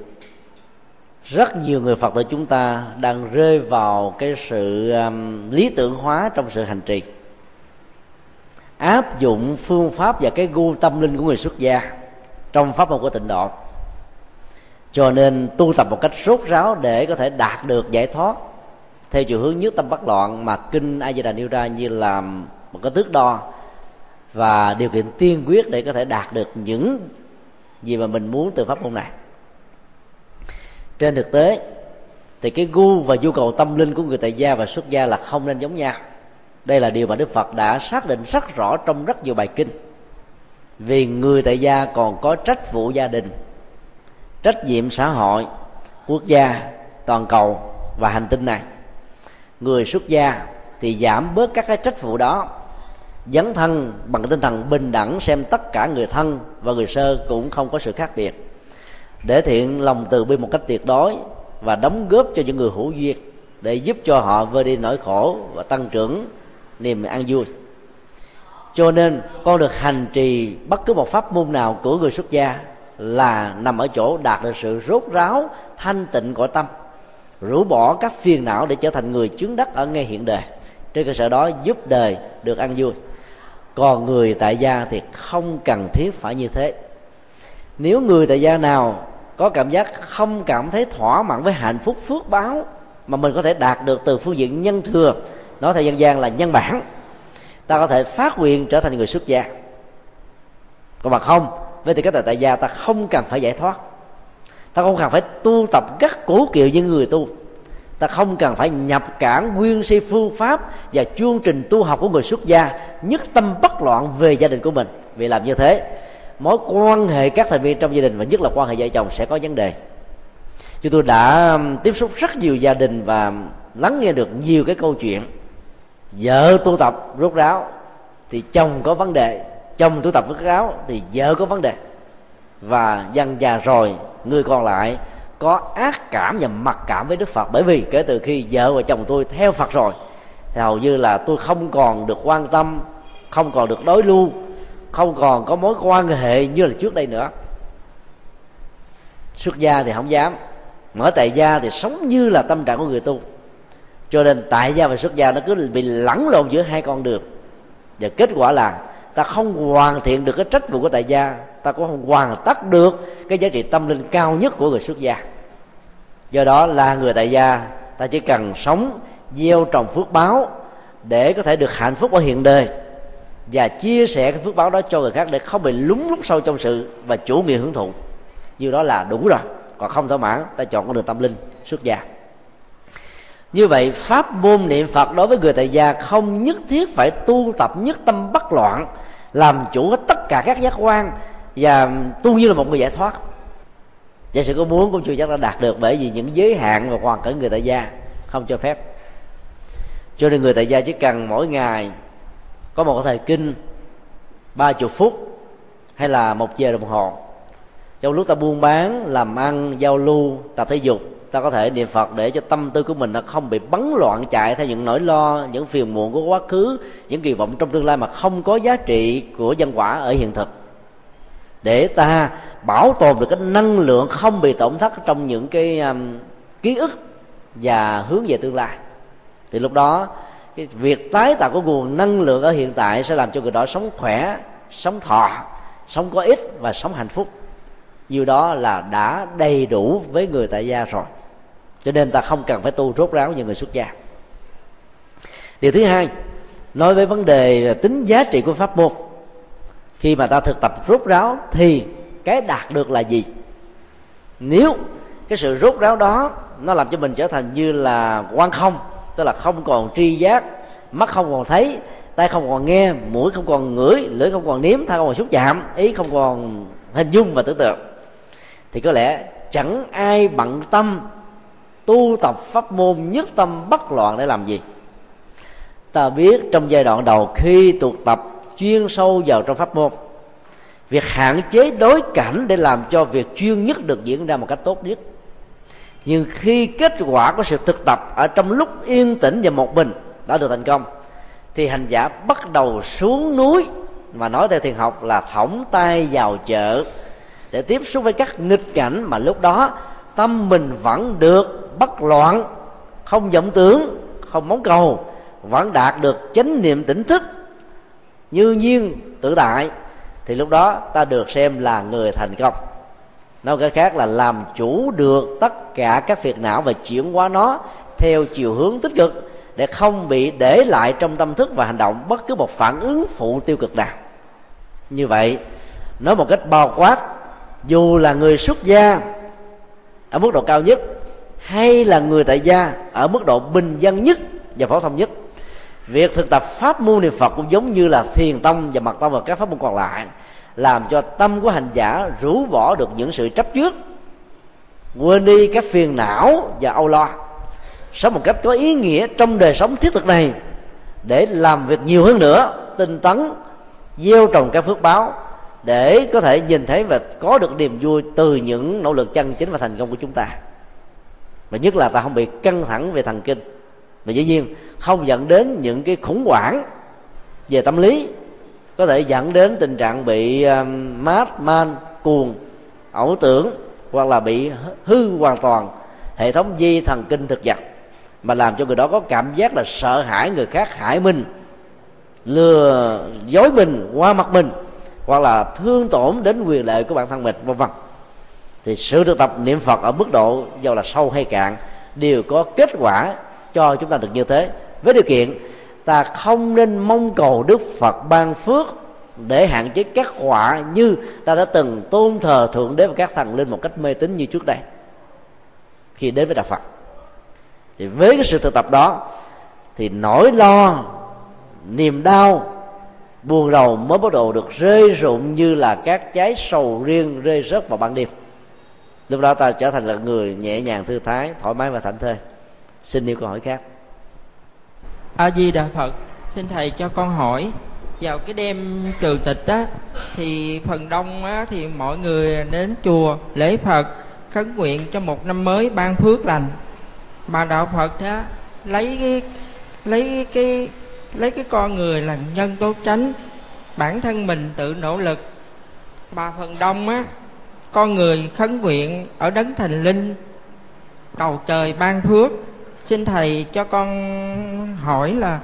Speaker 1: Rất nhiều người phật tử chúng ta đang rơi vào cái sự um, lý tưởng hóa trong sự hành trì. Áp dụng phương pháp và cái gu tâm linh của người xuất gia trong pháp môn của tịnh độ. Cho nên tu tập một cách sốt ráo để có thể đạt được giải thoát theo chiều hướng nhất tâm bất loạn mà kinh a di đà nêu ra như là một cái thước đo và điều kiện tiên quyết để có thể đạt được những gì mà mình muốn từ pháp môn này. Trên thực tế, thì cái gu và nhu cầu tâm linh của người tại gia và xuất gia là không nên giống nhau. Đây là điều mà đức phật đã xác định rất rõ trong rất nhiều bài kinh. Vì người tại gia còn có trách vụ gia đình, trách nhiệm xã hội, quốc gia, toàn cầu và hành tinh này. Người xuất gia thì giảm bớt các cái trách vụ đó dấn thân bằng tinh thần bình đẳng xem tất cả người thân và người sơ cũng không có sự khác biệt. Để thiện lòng từ bi một cách tuyệt đối và đóng góp cho những người hữu duyên để giúp cho họ vơi đi nỗi khổ và tăng trưởng niềm an vui. Cho nên, con được hành trì bất cứ một pháp môn nào của người xuất gia là nằm ở chỗ đạt được sự rốt ráo, thanh tịnh của tâm, rũ bỏ các phiền não để trở thành người chứng đắc ở ngay hiện đời. Trên cơ sở đó, giúp đời được ăn vui còn người tại gia thì không cần thiết phải như thế. Nếu người tại gia nào có cảm giác không cảm thấy thỏa mãn với hạnh phúc phước báo mà mình có thể đạt được từ phương diện nhân thừa, nói theo dân gian là nhân bản, ta có thể phát nguyện trở thành người xuất gia. Còn mà không? Với tư cách là tại gia, ta không cần phải giải thoát. Ta không cần phải tu tập các cố kiệu như người tu ta không cần phải nhập cản nguyên si phương pháp và chương trình tu học của người xuất gia, nhất tâm bất loạn về gia đình của mình. Vì làm như thế, mối quan hệ các thành viên trong gia đình và nhất là quan hệ vợ chồng sẽ có vấn đề. Chúng tôi đã um, tiếp xúc rất nhiều gia đình và lắng nghe được nhiều cái câu chuyện. Vợ tu tập rốt ráo thì chồng có vấn đề, chồng tu tập rốt ráo thì vợ có vấn đề. Và dần già rồi, người còn lại có ác cảm và mặc cảm với đức phật. Bởi vì kể từ khi vợ và chồng tôi theo phật rồi, thì hầu như là tôi không còn được quan tâm, không còn được đối lưu, không còn có mối quan hệ như là trước đây nữa. Xuất gia thì không dám, mở tại gia thì sống như là tâm trạng của người tu. Cho nên tại gia và xuất gia nó cứ bị lẫn lộn giữa hai con đường. Và kết quả là ta không hoàn thiện được cái trách vụ của tại gia. Ta cũng không hoàn tất được cái giá trị tâm linh cao nhất của người xuất gia. Do đó là người tại gia, ta chỉ cần sống gieo trồng phước báo để có thể được hạnh phúc ở hiện đời và chia sẻ cái phước báo đó cho người khác để không bị lúng lúc sâu trong sự và chủ nghĩa hưởng thụ. Như đó là đủ rồi. Còn không thỏa mãn, ta chọn con đường tâm linh, xuất gia như vậy, pháp môn niệm phật đối với người tại gia không nhất thiết phải tu tập nhất tâm bất loạn, làm chủ tất cả các giác quan, và tu như là một người giải thoát. Giả sử có muốn cũng chưa chắc đã đạt được bởi vì những giới hạn và hoàn cảnh người tại gia không cho phép. Cho nên người tại gia chỉ cần mỗi ngày có một thời kinh, ba chục phút, hay là một giờ đồng hồ. Trong lúc ta buôn bán, làm ăn, giao lưu, tập thể dục ta có thể niệm phật để cho tâm tư của mình nó không bị bắn loạn chạy theo những nỗi lo những phiền muộn của quá khứ những kỳ vọng trong tương lai mà không có giá trị của nhân quả ở hiện thực. Để ta bảo tồn được cái năng lượng không bị tổn thất trong những cái um, ký ức và hướng về tương lai. Thì lúc đó cái việc tái tạo của nguồn năng lượng ở hiện tại sẽ làm cho người đó sống khỏe sống thọ sống có ích và sống hạnh phúc. Như đó là đã đầy đủ với người tại gia rồi cho nên ta không cần phải tu rốt ráo như người xuất gia. Điều thứ hai, nói với vấn đề tính giá trị của pháp môn. Khi mà ta thực tập rốt ráo thì cái đạt được là gì? Nếu cái sự rốt ráo đó nó làm cho mình trở thành như là quan không, tức là không còn tri giác, mắt không còn thấy tay không còn nghe, mũi không còn ngửi, lưỡi không còn nếm tay không còn xúc chạm, ý không còn hình dung và tưởng tượng, thì có lẽ chẳng ai bận tâm tu tập pháp môn nhất tâm bất loạn để làm gì? Ta biết trong giai đoạn đầu khi tu tập chuyên sâu vào trong pháp môn, việc hạn chế đối cảnh để làm cho việc chuyên nhất được diễn ra một cách tốt nhất. Nhưng khi kết quả của sự thực tập ở trong lúc yên tĩnh và một mình đã được thành công, thì hành giả bắt đầu xuống núi mà nói theo thiền học là thõng tay vào chợ để tiếp xúc với các nghịch cảnh mà lúc đó tâm mình vẫn được bất loạn, không vọng tưởng, không mong cầu, vẫn đạt được chánh niệm tỉnh thức. Như nhiên tự tại, thì lúc đó ta được xem là người thành công. Nói cái khác là làm chủ được tất cả các phiền não và chuyển hóa nó theo chiều hướng tích cực, để không bị để lại trong tâm thức và hành động bất cứ một phản ứng phụ tiêu cực nào. Như vậy, nói một cách bao quát, dù là người xuất gia ở mức độ cao nhất, hay là người tại gia ở mức độ bình dân nhất và phổ thông nhất. Việc thực tập pháp môn niệm phật cũng giống như là thiền tông và mật tông và các pháp môn còn lại, làm cho tâm của hành giả rũ bỏ được những sự chấp trước. Quên đi các phiền não và âu lo. Sống một cách có ý nghĩa trong đời sống thiết thực này, để làm việc nhiều hơn nữa, tinh tấn, gieo trồng các phước báo để có thể nhìn thấy và có được niềm vui từ những nỗ lực chân chính và thành công của chúng ta. Và nhất là ta không bị căng thẳng về thần kinh. Và dĩ nhiên không dẫn đến những cái khủng hoảng về tâm lý. Có thể dẫn đến tình trạng bị um, mát man cuồng ảo tưởng hoặc là bị hư hoàn toàn hệ thống di thần kinh thực vật mà làm cho người đó có cảm giác là sợ hãi người khác hại mình lừa dối mình qua mặt mình hoặc là thương tổn đến quyền lợi của bản thân mình, vân vân. Thì sự thực tập niệm phật ở mức độ do là sâu hay cạn đều có kết quả cho chúng ta được như thế. Với điều kiện, ta không nên mong cầu đức phật ban phước để hạn chế các họa như ta đã từng tôn thờ thượng đế và các thần linh một cách mê tín như trước đây khi đến với đạo phật. Thì với cái sự thực tập đó, thì nỗi lo, niềm đau buồn rầu mới bắt đầu được rơi rụng như là các trái sầu riêng rơi rớt vào ban đêm. Lúc đó ta trở thành là người nhẹ nhàng thư thái, thoải mái và thảnh thơi. Xin yêu câu hỏi khác.
Speaker 6: A di đà phật, xin thầy cho con hỏi, vào cái đêm trừ tịch á, thì phần đông á, thì mọi người đến chùa lễ phật, khấn nguyện cho một năm mới ban phước lành. Mà đạo phật á, lấy cái lấy cái lấy cái con người là nhân tố tránh bản thân mình tự nỗ lực. Mà phần đông á, con người khấn nguyện ở đấng thành linh, cầu trời ban phước. Xin thầy cho con hỏi là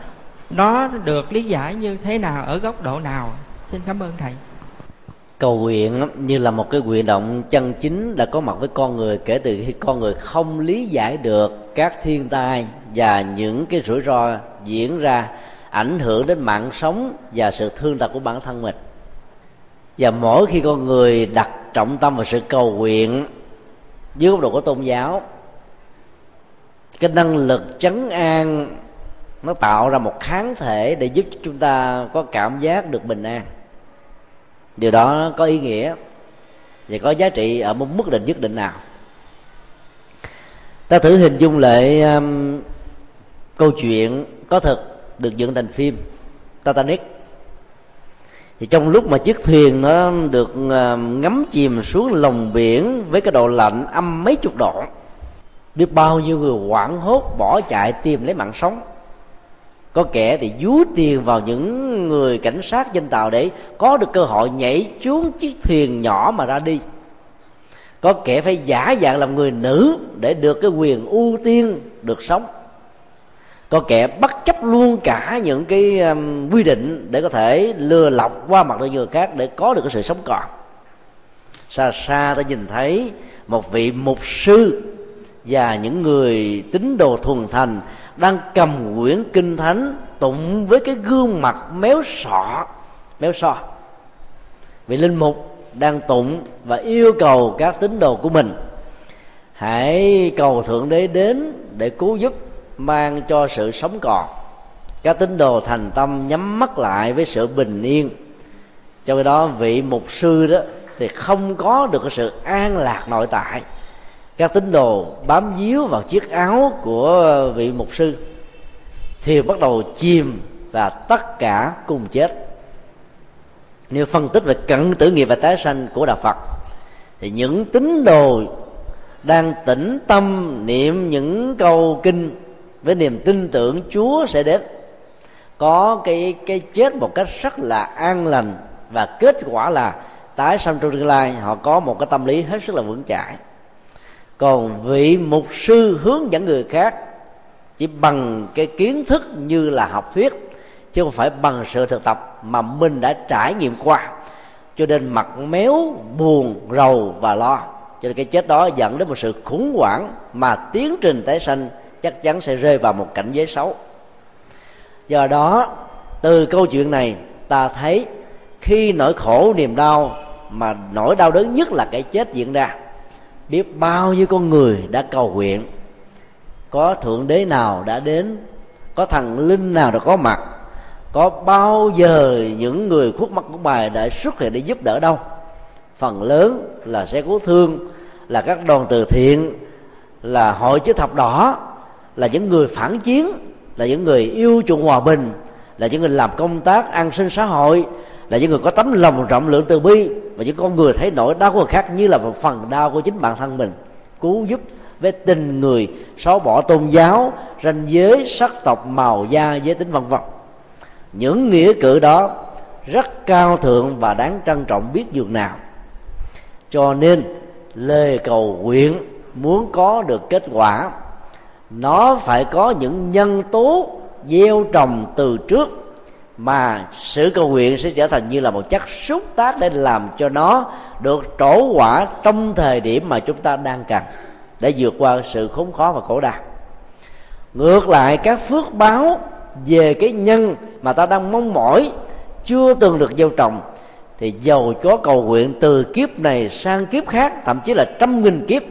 Speaker 6: nó được lý giải như thế nào, ở góc độ nào? Xin cảm ơn thầy.
Speaker 1: Cầu nguyện như là một cái nguyện động chân chính đã có mặt với con người, kể từ khi con người không lý giải được các thiên tai và những cái rủi ro diễn ra ảnh hưởng đến mạng sống và sự thương tật của bản thân mình. Và mỗi khi con người đặt trọng tâm vào sự cầu nguyện dưới góc độ của tôn giáo cái năng lực chấn an nó tạo ra một kháng thể để giúp chúng ta có cảm giác được bình an. Điều đó có ý nghĩa và có giá trị ở một mức định nhất định nào. Ta thử hình dung lại um, câu chuyện có thật được dựng thành phim Titanic. Thì trong lúc mà chiếc thuyền nó được ờ, ngắm chìm xuống lòng biển với cái độ lạnh âm mấy chục độ, biết bao nhiêu người hoảng hốt bỏ chạy tìm lấy mạng sống. Có kẻ thì dúi tiền vào những người cảnh sát trên tàu để có được cơ hội nhảy xuống chiếc thuyền nhỏ mà ra đi. Có kẻ phải giả dạng làm người nữ để được cái quyền ưu tiên được sống có kẻ bất chấp luôn cả những cái um, quy định để có thể lừa lọc qua mặt được người khác để có được cái sự sống còn. Xa xa ta nhìn thấy một vị mục sư và những người tín đồ thuần thành đang cầm quyển kinh thánh tụng với cái gương mặt méo sọ méo so. Vị linh mục đang tụng và yêu cầu các tín đồ của mình hãy cầu thượng đế đến để cứu giúp mang cho sự sống còn. Các tín đồ thành tâm nhắm mắt lại với sự bình yên. Cho cái đó, vị mục sư đó thì không có được cái sự an lạc nội tại. Các tín đồ bám víu vào chiếc áo của vị mục sư thì bắt đầu chìm và tất cả cùng chết. Nếu phân tích về cận tử nghiệp và tái sanh của đạo phật, thì những tín đồ đang tĩnh tâm niệm những câu kinh với niềm tin tưởng chúa sẽ đến. Có cái cái chết một cách rất là an lành và kết quả là tái sanh trong tương lai, họ có một cái tâm lý hết sức là vững chãi. Còn vị mục sư hướng dẫn người khác chỉ bằng cái kiến thức như là học thuyết, chứ không phải bằng sự thực tập mà mình đã trải nghiệm qua. Cho nên mặt méo, buồn, rầu và lo. Cho nên cái chết đó dẫn đến một sự khủng hoảng mà tiến trình tái sanh chắc chắn sẽ rơi vào một cảnh giới xấu. Do đó, từ câu chuyện này, ta thấy khi nỗi khổ, niềm đau mà nỗi đau đớn nhất là cái chết diễn ra, biết bao nhiêu con người đã cầu nguyện, có thượng đế nào đã đến, có thần linh nào đã có mặt, có bao giờ những người khuất mắt của bài đã xuất hiện để giúp đỡ đâu. Phần lớn là xe cứu thương, là các đoàn từ thiện, là hội chữ thập đỏ là những người phản chiến, là những người yêu chuộng hòa bình, là những người làm công tác an sinh xã hội, là những người có tấm lòng rộng lượng từ bi và những con người thấy nỗi đau của người khác như là một phần đau của chính bản thân mình. Cứu giúp với tình người, xóa bỏ tôn giáo, ranh giới, sắc tộc, màu da, giới tính, vân vân. Những nghĩa cử đó rất cao thượng và đáng trân trọng biết dường nào. Cho nên, lời cầu nguyện muốn có được kết quả nó phải có những nhân tố gieo trồng từ trước mà sự cầu nguyện sẽ trở thành như là một chất xúc tác để làm cho nó được trổ quả trong thời điểm mà chúng ta đang cần để vượt qua sự khốn khó và khổ đau. Ngược lại, các phước báo về cái nhân mà ta đang mong mỏi chưa từng được gieo trồng thì giàu chó cầu nguyện từ kiếp này sang kiếp khác, thậm chí là trăm nghìn kiếp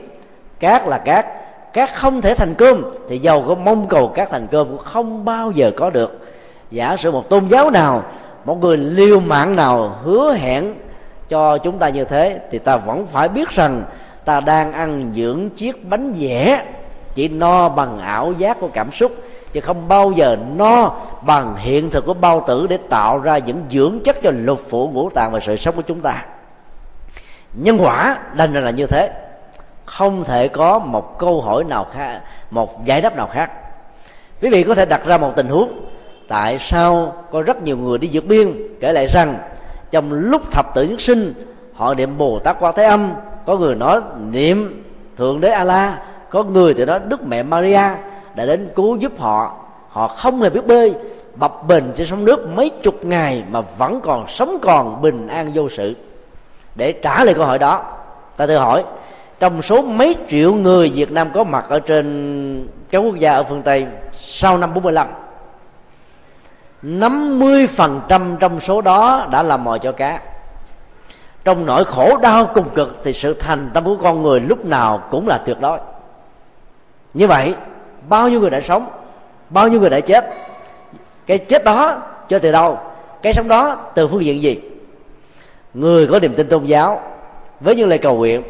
Speaker 1: cát là cát cát không thể thành cơm, thì giàu có mong cầu các thành cơm cũng không bao giờ có được. Giả sử một tôn giáo nào, một người liều mạng nào hứa hẹn cho chúng ta như thế, thì ta vẫn phải biết rằng ta đang ăn những chiếc bánh vẽ, chỉ no bằng ảo giác của cảm xúc, chứ không bao giờ no bằng hiện thực của bao tử để tạo ra những dưỡng chất cho lục phủ ngũ tạng và sự sống của chúng ta. Nhân quả đành là như thế không thể có một câu hỏi nào khác, một giải đáp nào khác. Quý vị có thể đặt ra một tình huống, tại sao có rất nhiều người đi vượt biên kể lại rằng trong lúc thập tử nhất sinh, họ niệm bồ tát quan thế âm, có người nói niệm thượng đế a la có người thì nói đức mẹ maria đã đến cứu giúp họ. Họ không hề biết bơi, bập bình trên sông nước mấy chục ngày mà vẫn còn sống còn bình an vô sự. Để trả lời câu hỏi đó, ta tự hỏi trong số mấy triệu người Việt Nam có mặt ở trên các quốc gia ở phương Tây, sau năm 45 50% trong số đó đã làm mồi cho cá. Trong nỗi khổ đau cùng cực thì sự thành tâm của con người lúc nào cũng là tuyệt đối. Như vậy, bao nhiêu người đã sống, bao nhiêu người đã chết? Cái chết đó cho từ đâu? Cái sống đó từ phương diện gì? Người có niềm tin tôn giáo với những lời cầu nguyện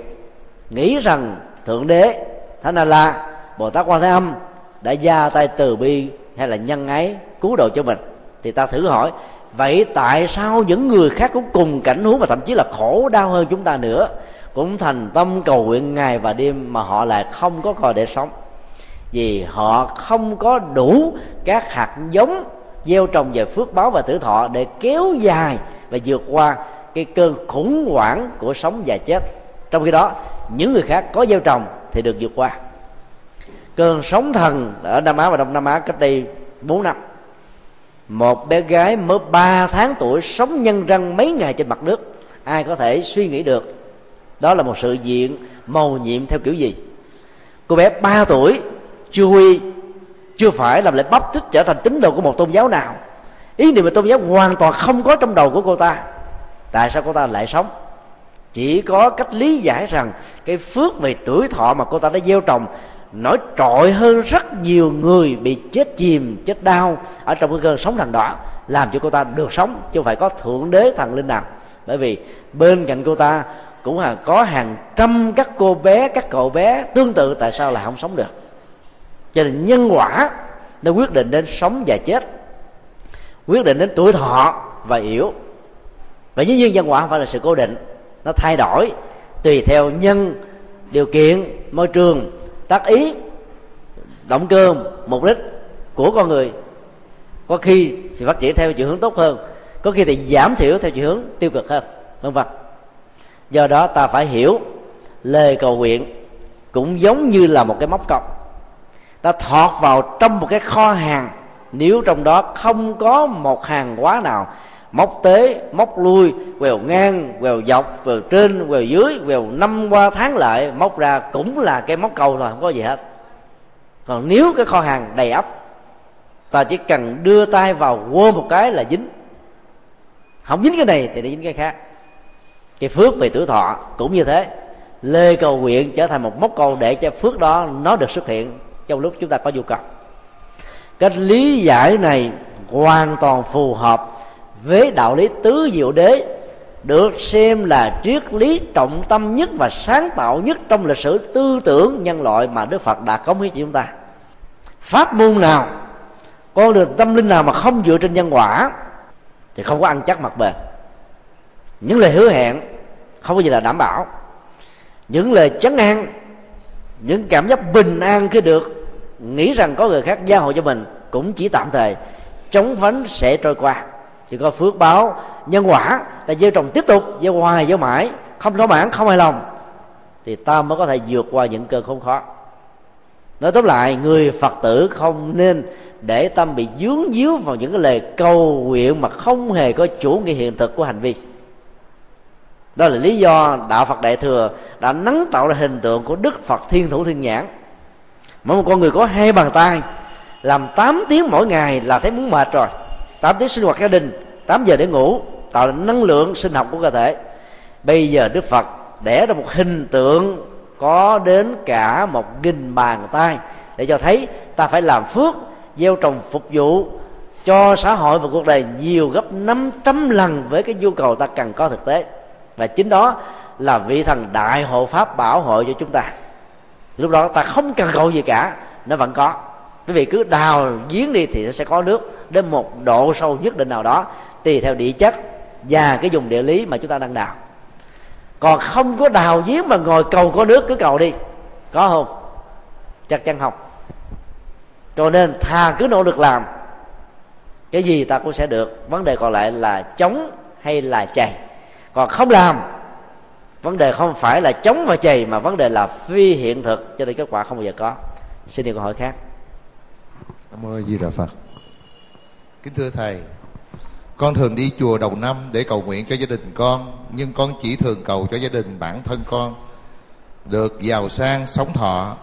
Speaker 1: nghĩ rằng thượng đế, thánh a la bồ tát quan thế âm đã ra tay từ bi hay là nhân ái cứu độ cho mình? Thì ta thử hỏi, vậy tại sao những người khác cũng cùng cảnh huống và thậm chí là khổ đau hơn chúng ta nữa? Cũng thành tâm cầu nguyện ngày và đêm mà họ lại không có còi để sống. Vì họ không có đủ các hạt giống gieo trồng về phước báo và tử thọ để kéo dài và vượt qua cái cơn khủng hoảng của sống và chết. Trong khi đó những người khác có gieo trồng thì được vượt qua. Cơn sóng thần ở Nam Á và Đông Nam Á cách đây 4 năm. Một bé gái mới 3 tháng tuổi sống nhân răng mấy ngày trên mặt nước. Ai có thể suy nghĩ được đó là một sự diện màu nhiệm theo kiểu gì? Cô bé 3 tuổi, chưa huy chưa phải làm lại bắp tích trở thành tín đồ của một tôn giáo nào. Ý niệm về tôn giáo hoàn toàn không có trong đầu của cô ta. Tại sao cô ta lại sống? Chỉ có cách lý giải rằng cái phước về tuổi thọ mà cô ta đã gieo trồng nổi trội hơn rất nhiều người bị chết chìm, chết đau ở trong cái cơn sống thần đó, làm cho cô ta được sống chứ không phải có thượng đế, thần linh nào. Bởi vì bên cạnh cô ta cũng là có hàng trăm các cô bé, các cậu bé tương tự tại sao lại không sống được. Cho nên nhân quả nó quyết định đến sống và chết, quyết định đến tuổi thọ và yếu. Và dĩ nhiên nhân quả không phải là sự cố định nó thay đổi tùy theo nhân, điều kiện, môi trường, tác ý, động cơ, mục đích của con người. Có khi thì phát triển theo chiều hướng tốt hơn, có khi thì giảm thiểu theo chiều hướng tiêu cực hơn, vân vân. Do đó ta phải hiểu lời cầu nguyện cũng giống như là một cái móc cọc. Ta thọt vào trong một cái kho hàng, nếu trong đó không có một hàng hóa nào móc tế, móc lui, quèo ngang, quèo dọc, quèo trên, quèo dưới, quèo năm qua tháng lại, móc ra cũng là cái móc câu thôi, không có gì hết. Còn nếu cái kho hàng đầy ắp, ta chỉ cần đưa tay vào quơ một cái là dính. Không dính cái này thì để dính cái khác. Cái phước về tuổi thọ cũng như thế. Lê cầu nguyện trở thành một mốc câu để cho phước đó nó được xuất hiện trong lúc chúng ta có nhu cầu. Cách lý giải này hoàn toàn phù hợp với đạo lý tứ diệu đế được xem là triết lý trọng tâm nhất và sáng tạo nhất trong lịch sử tư tưởng nhân loại mà Đức Phật đã cống hiến cho chúng ta. Pháp môn nào, con đường tâm linh nào mà không dựa trên nhân quả thì không có ăn chắc mặt bền. Những lời hứa hẹn không có gì là đảm bảo. Những lời chấn an, những cảm giác bình an khi được nghĩ rằng có người khác gia hộ cho mình cũng chỉ tạm thời, chống vánh sẽ trôi qua chỉ có phước báo, nhân quả, ta gieo trồng tiếp tục, gieo hoài gieo mãi. Không thỏa mãn, không hài lòng, thì ta mới có thể vượt qua những cơn khốn khó. Nói tóm lại, người phật tử không nên để tâm bị dướng díu vào những cái lời cầu nguyện mà không hề có chủ nghĩa hiện thực của hành vi. Đó là lý do đạo phật đại thừa đã nắng tạo ra hình tượng của đức phật thiên thủ thiên nhãn. Mỗi một con người có hai bàn tay, làm 8 tiếng mỗi ngày là thấy muốn mệt rồi. 8 tiếng sinh hoạt gia đình 8 giờ để ngủ, tạo năng lượng sinh học của cơ thể. Bây giờ đức phật đẻ ra một hình tượng có đến cả một nghìn bàn tay để cho thấy ta phải làm phước, gieo trồng phục vụ cho xã hội và cuộc đời nhiều gấp 500 lần với cái nhu cầu ta cần có thực tế. Và chính đó là vị thần đại hộ pháp bảo hộ cho chúng ta. Lúc đó ta không cần cầu gì cả, nó vẫn có quý vị cứ đào giếng đi thì sẽ có nước đến một độ sâu nhất định nào đó, tùy theo địa chất và cái vùng địa lý mà chúng ta đang đào. Còn không có đào giếng mà ngồi cầu có nước, cứ cầu đi. Có không? Chắc chắn không. Cho nên thà cứ nỗ lực làm, cái gì ta cũng sẽ được. Vấn đề còn lại là chống hay là chày. Còn không làm, vấn đề không phải là chống và chày, mà vấn đề là phi hiện thực. Cho nên kết quả không bao giờ có. Xin đi câu hỏi khác.
Speaker 7: Nam mô di đà phật. Kính thưa thầy con thường đi chùa đầu năm để cầu nguyện cho gia đình con nhưng con chỉ thường cầu cho gia đình bản thân con được giàu sang sống thọ.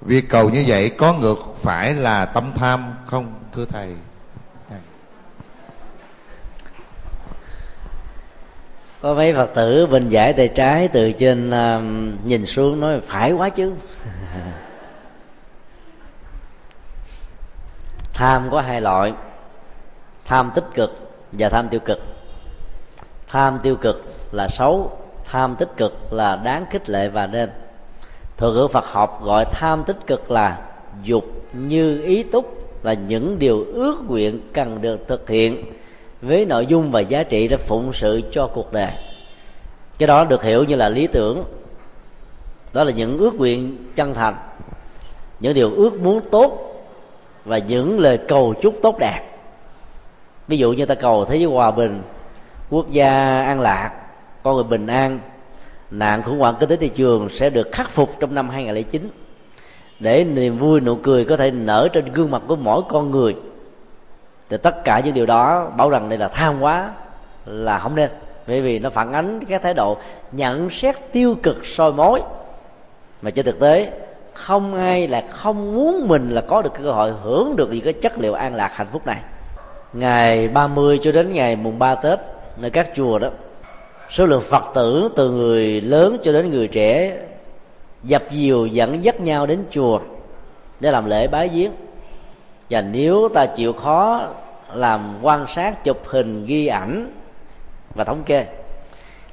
Speaker 7: Việc cầu như vậy có ngược phải là tâm tham không thưa thầy?
Speaker 1: Có mấy phật tử bình giải tay trái từ trên uh, nhìn xuống nói phải quá chứ. tham có hai loại. Tham tích cực và tham tiêu cực. Tham tiêu cực là xấu, tham tích cực là đáng khích lệ và nên. Thừa ngữ phật học gọi tham tích cực là dục như ý túc, là những điều ước nguyện cần được thực hiện với nội dung và giá trị để phụng sự cho cuộc đời. Cái đó được hiểu như là lý tưởng. Đó là những ước nguyện chân thành, những điều ước muốn tốt và những lời cầu chúc tốt đẹp. Ví dụ như ta cầu thế giới hòa bình, quốc gia an lạc, con người bình an, nạn khủng hoảng kinh tế thị trường sẽ được khắc phục trong năm 2009 để niềm vui nụ cười có thể nở trên gương mặt của mỗi con người. Thì tất cả những điều đó bảo rằng đây là tham quá là không nên. Bởi vì nó phản ánh cái thái độ nhận xét tiêu cực soi mối mà trên thực tế không ai là không muốn mình là có được cơ hội hưởng được những cái chất liệu an lạc hạnh phúc này. Ngày 30 cho đến ngày mùng 3 Tết, nơi các chùa đó, số lượng phật tử từ người lớn cho đến người trẻ dập dìu dẫn dắt nhau đến chùa để làm lễ bái giếng. Và nếu ta chịu khó làm quan sát, chụp hình, ghi ảnh và thống kê,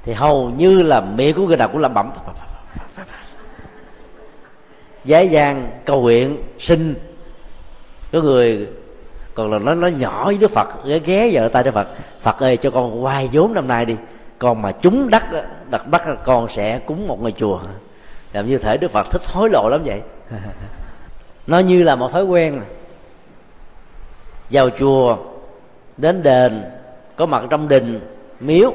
Speaker 1: thì hầu như là miệng của người nào cũng làm bẩm dễ dàng cầu nguyện sinh. Có người còn là nó nó nhỏ với đức phật ghé ghé vợ tay đức phật. Phật ơi cho con quay vốn năm nay đi. Còn mà chúng đắc đặt bắt con sẽ cúng một ngôi chùa. Làm như thể đức phật thích hối lộ lắm vậy. Nó như là một thói quen. Vào chùa đến đền có mặt trong đình miếu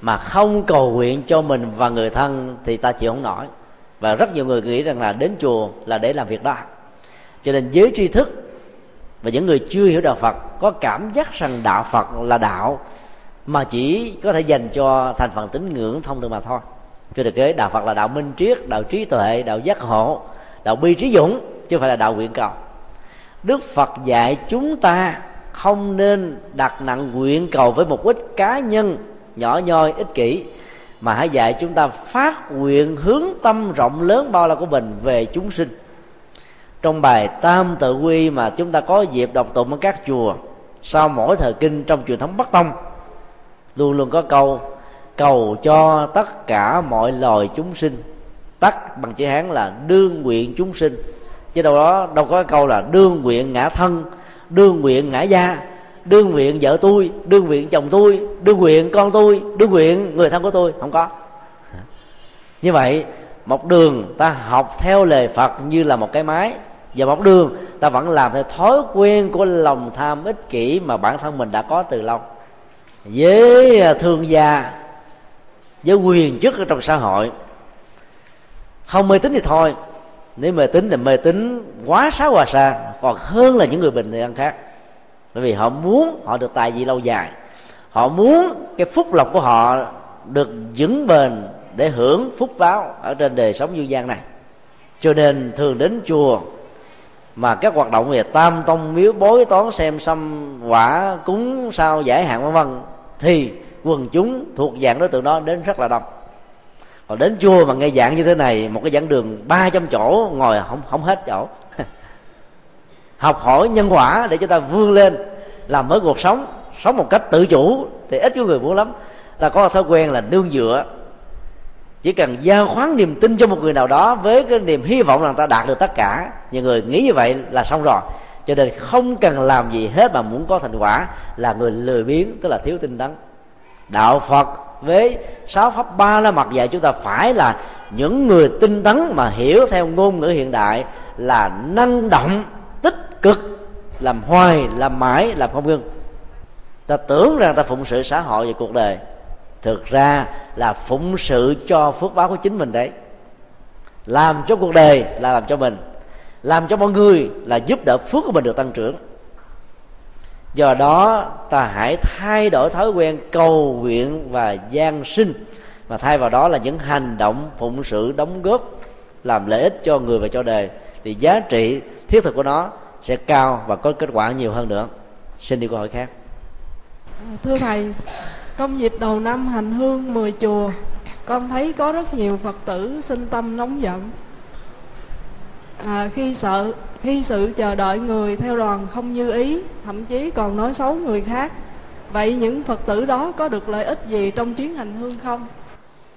Speaker 1: mà không cầu nguyện cho mình và người thân thì ta chịu không nổi và rất nhiều người nghĩ rằng là đến chùa là để làm việc đó. Cho nên giới tri thức và những người chưa hiểu đạo phật có cảm giác rằng đạo phật là đạo mà chỉ có thể dành cho thành phần tín ngưỡng thông thường mà thôi. Cho được cái đạo phật là đạo minh triết, đạo trí tuệ, đạo giác hộ đạo bi trí dũng, chứ không phải là đạo nguyện cầu. Đức phật dạy chúng ta không nên đặt nặng nguyện cầu với mục đích cá nhân, nhỏ nhoi, ích kỷ mà hãy dạy chúng ta phát nguyện hướng tâm rộng lớn bao la của mình về chúng sinh. Trong bài tam tự quy mà chúng ta có dịp đọc tụng ở các chùa, sau mỗi thời kinh trong truyền thống bắc tông, luôn luôn có câu, cầu cho tất cả mọi loài chúng sinh. Tắt bằng chữ hán là đương nguyện chúng sinh. Chứ đâu đó, đâu có câu là đương nguyện ngã thân, đương nguyện ngã gia đương nguyện vợ tôi, đương nguyện chồng tôi, đương nguyện con tôi, đương nguyện người thân của tôi. Không có. Như vậy, một đường ta học theo lời phật như là một cái máy. Và một đường ta vẫn làm theo thói quen của lòng tham ích kỷ mà bản thân mình đã có từ lâu. Với à, thương gia, với quyền chức ở trong xã hội, không mê tín thì thôi. Nếu mê tín thì mê tín quá xá hòa xa còn hơn là những người bình thường khác bởi vì họ muốn họ được tài gì lâu dài. Họ muốn cái phúc lộc của họ được vững bền để hưởng phúc báo ở trên đời sống du gian này. Cho nên thường đến chùa mà các hoạt động về tam tông miếu bối toán xem xăm quả cúng sao giải hạn vân vân, thì quần chúng thuộc dạng đối tượng đó đến rất là đông. Còn đến chùa mà nghe dạng như thế này, một cái giảng đường 300 chỗ, ngồi không không hết chỗ học hỏi nhân quả để cho ta vươn lên, làm mới cuộc sống sống một cách tự chủ thì ít có người muốn lắm. Ta có thói quen là nương dựa. Chỉ cần giao khoán niềm tin cho một người nào đó với cái niềm hy vọng rằng ta đạt được tất cả, nhiều người nghĩ như vậy là xong rồi. Cho nên không cần làm gì hết mà muốn có thành quả là người lười biếng, tức là thiếu tinh tấn. Đạo phật với sáu pháp ba la mặt dạy chúng ta phải là những người tinh tấn mà hiểu theo ngôn ngữ hiện đại là năng động cực, làm hoài, làm mãi, làm không ngưng ta tưởng rằng ta phụng sự xã hội và cuộc đời. Thực ra là phụng sự cho phước báo của chính mình đấy. Làm cho cuộc đời là làm cho mình. Làm cho mọi người là giúp đỡ phước của mình được tăng trưởng. Do đó, ta hãy thay đổi thói quen cầu nguyện và gian sinh. Và thay vào đó là những hành động phụng sự đóng góp, làm lợi ích cho người và cho đời. Thì giá trị thiết thực của nó sẽ cao và có kết quả nhiều hơn nữa. Xin đi câu hỏi khác.
Speaker 8: Thưa thầy trong dịp đầu năm hành hương 10 chùa con thấy có rất nhiều phật tử sinh tâm nóng giận. À, khi sợ khi sự chờ đợi người theo đoàn không như ý thậm chí còn nói xấu người khác vậy những phật tử đó có được lợi ích gì trong chuyến hành hương không?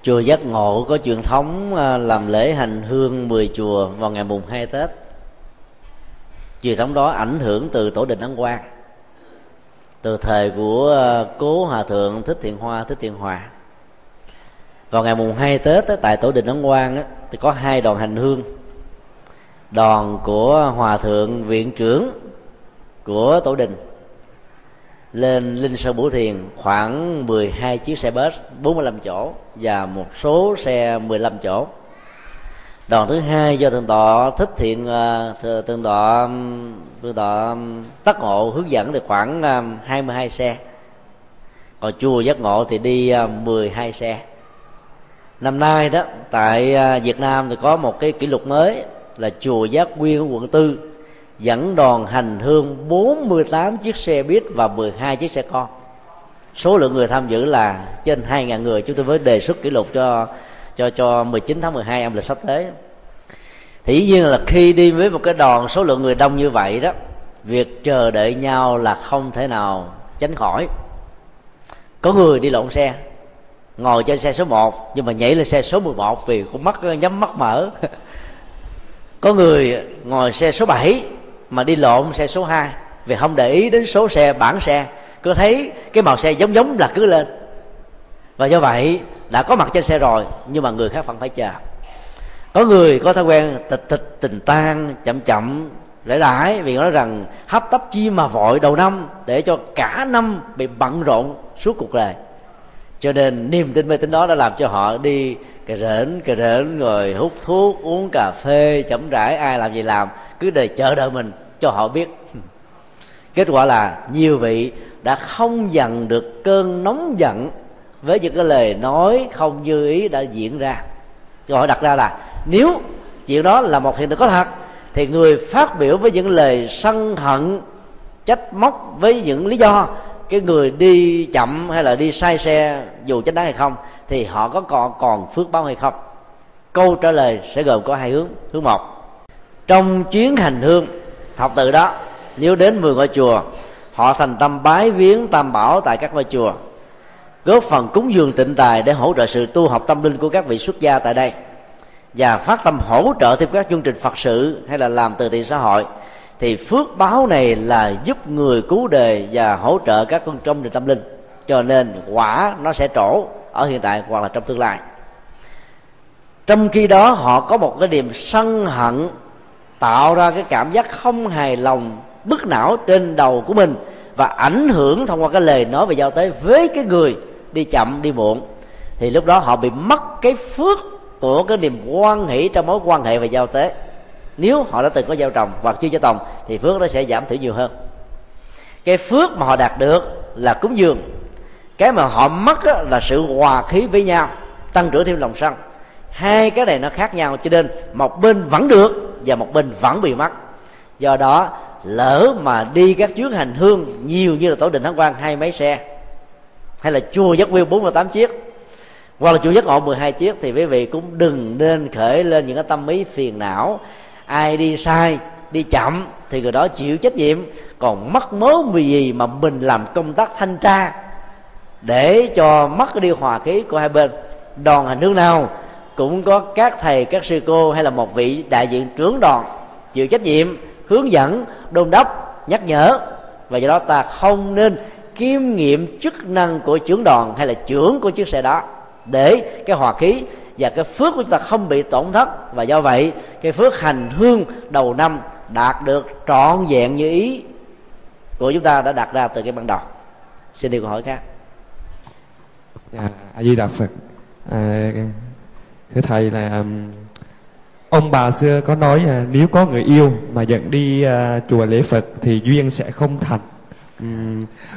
Speaker 1: Chùa giác ngộ có truyền thống à, làm lễ hành hương 10 chùa vào ngày mùng 2 tết truyền thống đó ảnh hưởng từ tổ đình ấn quang, từ thời của ờ, cố hòa thượng thích thiện hoa, thích thiện hòa. Vào ngày mùng 2 tết tại tổ đình ấn quang thì có hai đoàn hành hương. Đoàn của hòa thượng viện trưởng của tổ đình. Lên linh sơn bửu thiền, khoảng 12 chiếc xe bus 45 chỗ và một số xe 15 chỗ đoàn thứ hai do thượng tọa thích thiện à, thượng tọa thượng tọa tắc ngộ hướng dẫn thì khoảng 22 xe. Còn chùa giác ngộ thì đi à, 12 xe. Năm nay đó, tại à, Việt Nam thì có một cái kỷ lục mới là chùa Giác Nguyên ở quận tư dẫn đoàn hành hương 48 chiếc xe buýt và 12 chiếc xe con. Số lượng người tham dự là trên 2.000 người. Chúng tôi mới đề xuất kỷ lục cho cho cho 19 tháng 12 âm lịch sắp tới. Thì dĩ nhiên là khi đi với một cái đoàn số lượng người đông như vậy đó, việc chờ đợi nhau là không thể nào tránh khỏi. Có người đi lộn xe, ngồi trên xe số 1 nhưng mà nhảy lên xe số 11 vì cũng mắt nhắm mắt mở. Có người ngồi xe số 7 mà đi lộn xe số 2 vì không để ý đến số xe bản xe. Cứ thấy cái màu xe giống giống là cứ lên. Và do vậy đã có mặt trên xe rồi, nhưng mà người khác vẫn phải chờ. Có người có thói quen tịch tịch, tình tan chậm chậm lễ đãi vì nói rằng hấp tấp chi mà vội đầu năm để cho cả năm bị bận rộn suốt cuộc đời. Cho nên niềm tin mê tín đó đã làm cho họ đi cà rỡn cà rỡn rồi hút thuốc, uống cà phê, chậm rãi, ai làm gì làm, cứ để chờ đợi mình cho họ biết. Kết quả là nhiều vị đã không dằn được cơn nóng giận với những cái lời nói không như ý đã diễn ra. Câu hỏi đặt ra là, nếu chuyện đó là một hiện tượng có thật, thì người phát biểu với những lời sân hận, trách móc với những lý do, cái người đi chậm hay là đi sai xe dù chính đáng hay không, thì họ có còn còn phước báo hay không? Câu trả lời sẽ gồm có hai hướng. Hướng một, trong chuyến hành hương học tự đó, nếu đến 10 ngôi chùa, họ thành tâm bái viếng tam bảo tại các ngôi chùa góp phần cúng dường tịnh tài để hỗ trợ sự tu học tâm linh của các vị xuất gia tại đây. Và phát tâm hỗ trợ thêm các chương trình phật sự hay là làm từ thiện xã hội, thì phước báo này là giúp người cứu đời và hỗ trợ các con trong nền tâm linh. Cho nên quả nó sẽ trổ ở hiện tại hoặc là trong tương lai. Trong khi đó, họ có một cái niềm sân hận, tạo ra cái cảm giác không hài lòng, bức não trên đầu của mình và ảnh hưởng thông qua cái lời nói về giao tế với cái người đi chậm, đi muộn. Thì lúc đó họ bị mất cái phước của cái niềm quan hỷ trong mối quan hệ về giao tế. Nếu họ đã từng có gieo trồng hoặc chưa gieo trồng thì phước nó sẽ giảm thiểu nhiều hơn. Cái phước mà họ đạt được là cúng dường. Cái mà họ mất là sự hòa khí với nhau, tăng trưởng thêm lòng sân. Hai cái này nó khác nhau, cho nên một bên vẫn được và một bên vẫn bị mất. Do đó, lỡ mà đi các chuyến hành hương nhiều như là tổ đình thắng quan hai mấy xe hay là chùa giác nguyên 48 chiếc? Hoặc là chùa giác ngộ 12 chiếc, thì quý vị cũng đừng nên khởi lên những cái tâm ý phiền não. Ai đi sai, đi chậm, thì người đó chịu trách nhiệm. Còn mắc mớ vì gì mà mình làm công tác thanh tra để cho mất đi hòa khí của hai bên? Đoàn hành nước nào cũng có các thầy, các sư cô hay là một vị đại diện trưởng đoàn chịu trách nhiệm, hướng dẫn, đôn đốc, nhắc nhở. Và do đó ta không nên kiêm nghiệm chức năng của trưởng đoàn hay là trưởng của chiếc xe đó. Để cái hòa khí và cái phước của chúng ta không bị tổn thất. Và do vậy cái phước hành hương đầu năm đạt được trọn vẹn như ý của chúng ta đã đặt ra từ cái ban đầu. Xin đi câu hỏi khác.
Speaker 9: Dạ, a di đà phật. À, thưa thầy là um, ông bà xưa có nói à, nếu có người yêu mà dẫn đi à, chùa lễ phật thì duyên sẽ không thành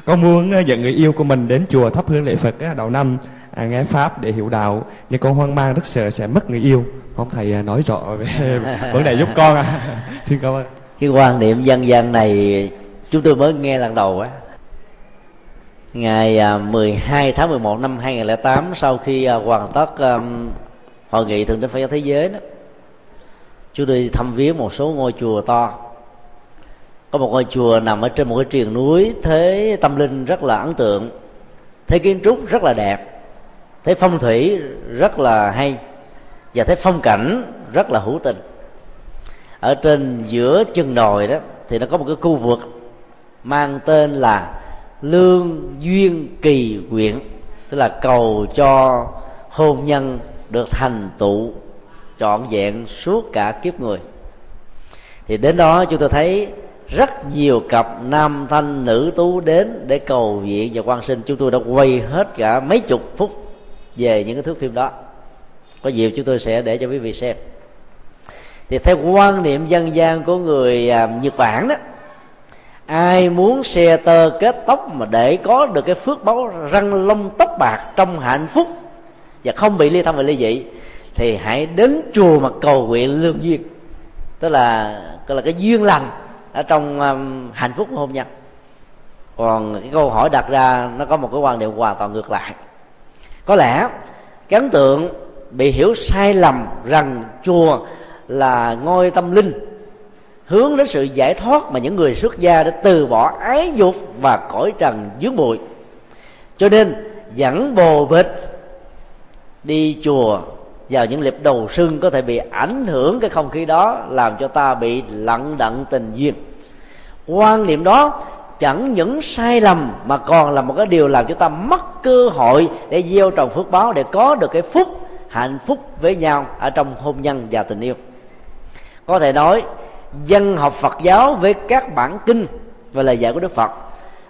Speaker 9: con muốn ờ, dẫn người yêu của mình đến chùa thắp hương lễ phật đầu năm à, nghe pháp để hiểu đạo nhưng con hoang mang rất sợ sẽ mất người yêu. Không thầy à, nói rõ về vấn đề giúp con à xin cảm ơn.
Speaker 1: Cái quan niệm dân gian này chúng tôi mới nghe lần đầu á. Ngày à, 12 tháng 11 năm 2008 sau khi à, hoàn tất um, hội nghị thượng đỉnh Phật giáo thế giới đó chúng tôi thăm viếng một số ngôi chùa to có một ngôi chùa nằm ở trên một cái triền núi, thế tâm linh rất là ấn tượng, thế kiến trúc rất là đẹp, thế phong thủy rất là hay, và thấy phong cảnh rất là hữu tình. Ở trên giữa chân đồi đó thì nó có một cái khu vực mang tên là lương duyên kỳ quyện, tức là cầu cho hôn nhân được thành tựu trọn vẹn suốt cả kiếp người. Thì đến đó chúng tôi thấy rất nhiều cặp nam thanh nữ tú đến để cầu viện và quan sinh. Chúng tôi đã quay hết cả mấy chục phút về những cái thước phim đó. Có dịp chúng tôi sẽ để cho quý vị xem. Thì theo quan niệm dân gian của người à, nhật bản đó ai muốn xe tơ kết tóc mà để có được cái phước báu răng lông tóc bạc trong hạnh phúc và không bị ly thân và ly dị thì hãy đến chùa mà cầu nguyện lương duyên. Tức là tức là cái duyên lành ở trong um, hạnh phúc của hôn nhân. Còn cái câu hỏi đặt ra nó có một cái quan điểm hoàn toàn ngược lại. Có lẽ cái ấn tượng bị hiểu sai lầm rằng chùa là ngôi tâm linh hướng đến sự giải thoát mà những người xuất gia đã từ bỏ ái dục và cõi trần dướng bụi. Cho nên dẫn bồ bịch đi chùa vào những liệp đầu sưng có thể bị ảnh hưởng cái không khí đó, làm cho ta bị lận đặng tình duyên. Quan niệm đó chẳng những sai lầm, mà còn là một cái điều làm cho ta mất cơ hội để gieo trồng phước báo, để có được cái phúc, hạnh phúc với nhau ở trong hôn nhân và tình yêu. Có thể nói, dân học Phật giáo với các bản kinh và lời dạy của Đức Phật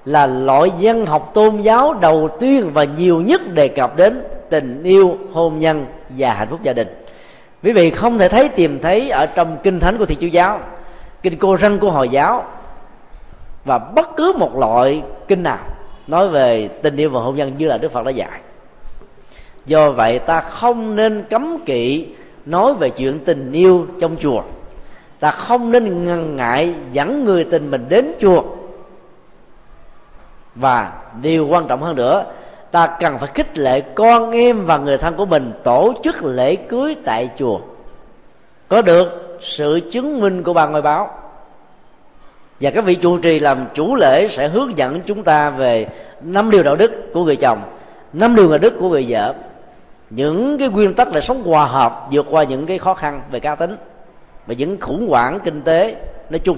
Speaker 1: là loại dân học tôn giáo đầu tiên và nhiều nhất đề cập đến tình yêu hôn nhân và hạnh phúc gia đình. Quý vị không thể thấy tìm thấy ở trong kinh thánh của thiên chúa giáo, kinh cô răng của hồi giáo, và bất cứ một loại kinh nào nói về tình yêu và hôn nhân như là đức phật đã dạy. Do vậy ta không nên cấm kỵ nói về chuyện tình yêu trong chùa. Ta không nên ngần ngại dẫn người tình mình đến chùa. Và điều quan trọng hơn nữa ta cần phải khích lệ con em và người thân của mình tổ chức lễ cưới tại chùa. Có được sự chứng minh của bà ngôi báo. Và các vị trụ trì làm chủ lễ sẽ hướng dẫn chúng ta về năm điều đạo đức của người chồng, năm điều đạo đức của người vợ. Những cái nguyên tắc để sống hòa hợp, vượt qua những cái khó khăn về cá tính và những khủng hoảng kinh tế nói chung.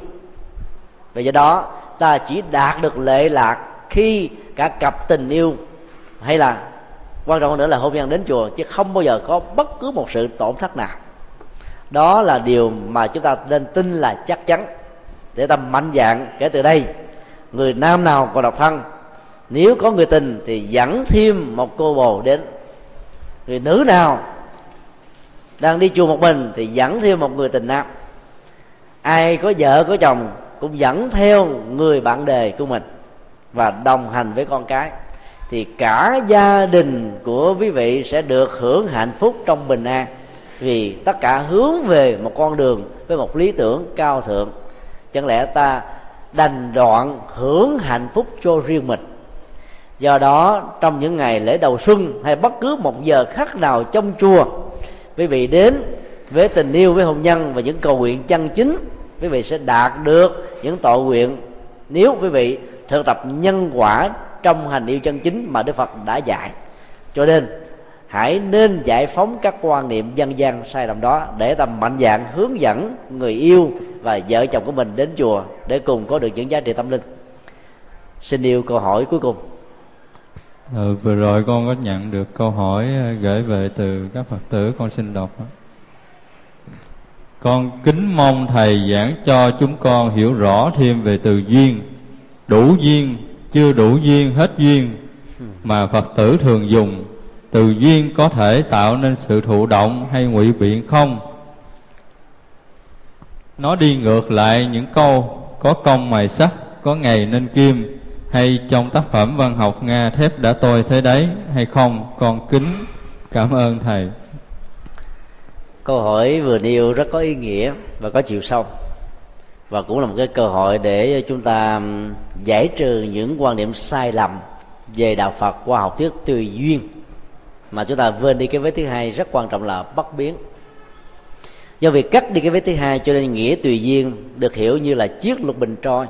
Speaker 1: Và do đó, ta chỉ đạt được lệ lạc khi cả cặp tình yêu hay là quan trọng hơn nữa là hôn nhân đến chùa, chứ không bao giờ có bất cứ một sự tổn thất nào. Đó là điều mà chúng ta nên tin là chắc chắn. Để ta mạnh dạng kể từ đây, người nam nào còn độc thân, nếu có người tình thì dẫn thêm một cô bồ đến. Người nữ nào đang đi chùa một mình thì dẫn thêm một người tình nam. Ai có vợ, có chồng cũng dẫn theo người bạn đề của mình và đồng hành với con cái thì cả gia đình của quý vị sẽ được hưởng hạnh phúc trong bình an. Vì tất cả hướng về một con đường với một lý tưởng cao thượng. Chẳng lẽ ta đành đoạn hưởng hạnh phúc cho riêng mình? Do đó, trong những ngày lễ đầu xuân hay bất cứ một giờ khắc nào trong chùa, quý vị đến với tình yêu với hôn nhân và những cầu nguyện chân chính, quý vị sẽ đạt được những tội nguyện. Nếu quý vị thực tập nhân quả trong hành yêu chân chính mà đức phật đã dạy. Cho nên hãy nên giải phóng các quan niệm dân gian sai lầm đó để tâm mạnh dạng hướng dẫn người yêu và vợ chồng của mình đến chùa để cùng có được những giá trị tâm linh. Xin yêu câu hỏi cuối cùng.
Speaker 10: Ừ, vừa rồi con có nhận được câu hỏi ờ, gửi về từ các phật tử con xin đọc con kính mong thầy giảng cho chúng con hiểu rõ thêm về từ duyên đủ duyên chưa đủ duyên, hết duyên mà phật tử thường dùng. Từ duyên có thể tạo nên sự thụ động hay ngụy biện không? Nó đi ngược lại những câu, có công mài sắt có ngày nên kim. Hay trong tác phẩm văn học nga thép đã tôi thế đấy, hay không? Con kính cảm ơn thầy.
Speaker 1: Câu hỏi vừa nêu rất có ý nghĩa và có chiều sâu và cũng là một cái cơ hội để chúng ta giải trừ những quan điểm sai lầm về đạo Phật qua học thuyết tùy duyên. Mà chúng ta quên đi cái vế thứ hai rất quan trọng là bất biến. Do việc cắt đi cái vế thứ hai cho nên nghĩa tùy duyên được hiểu như là chiếc lục bình trôi.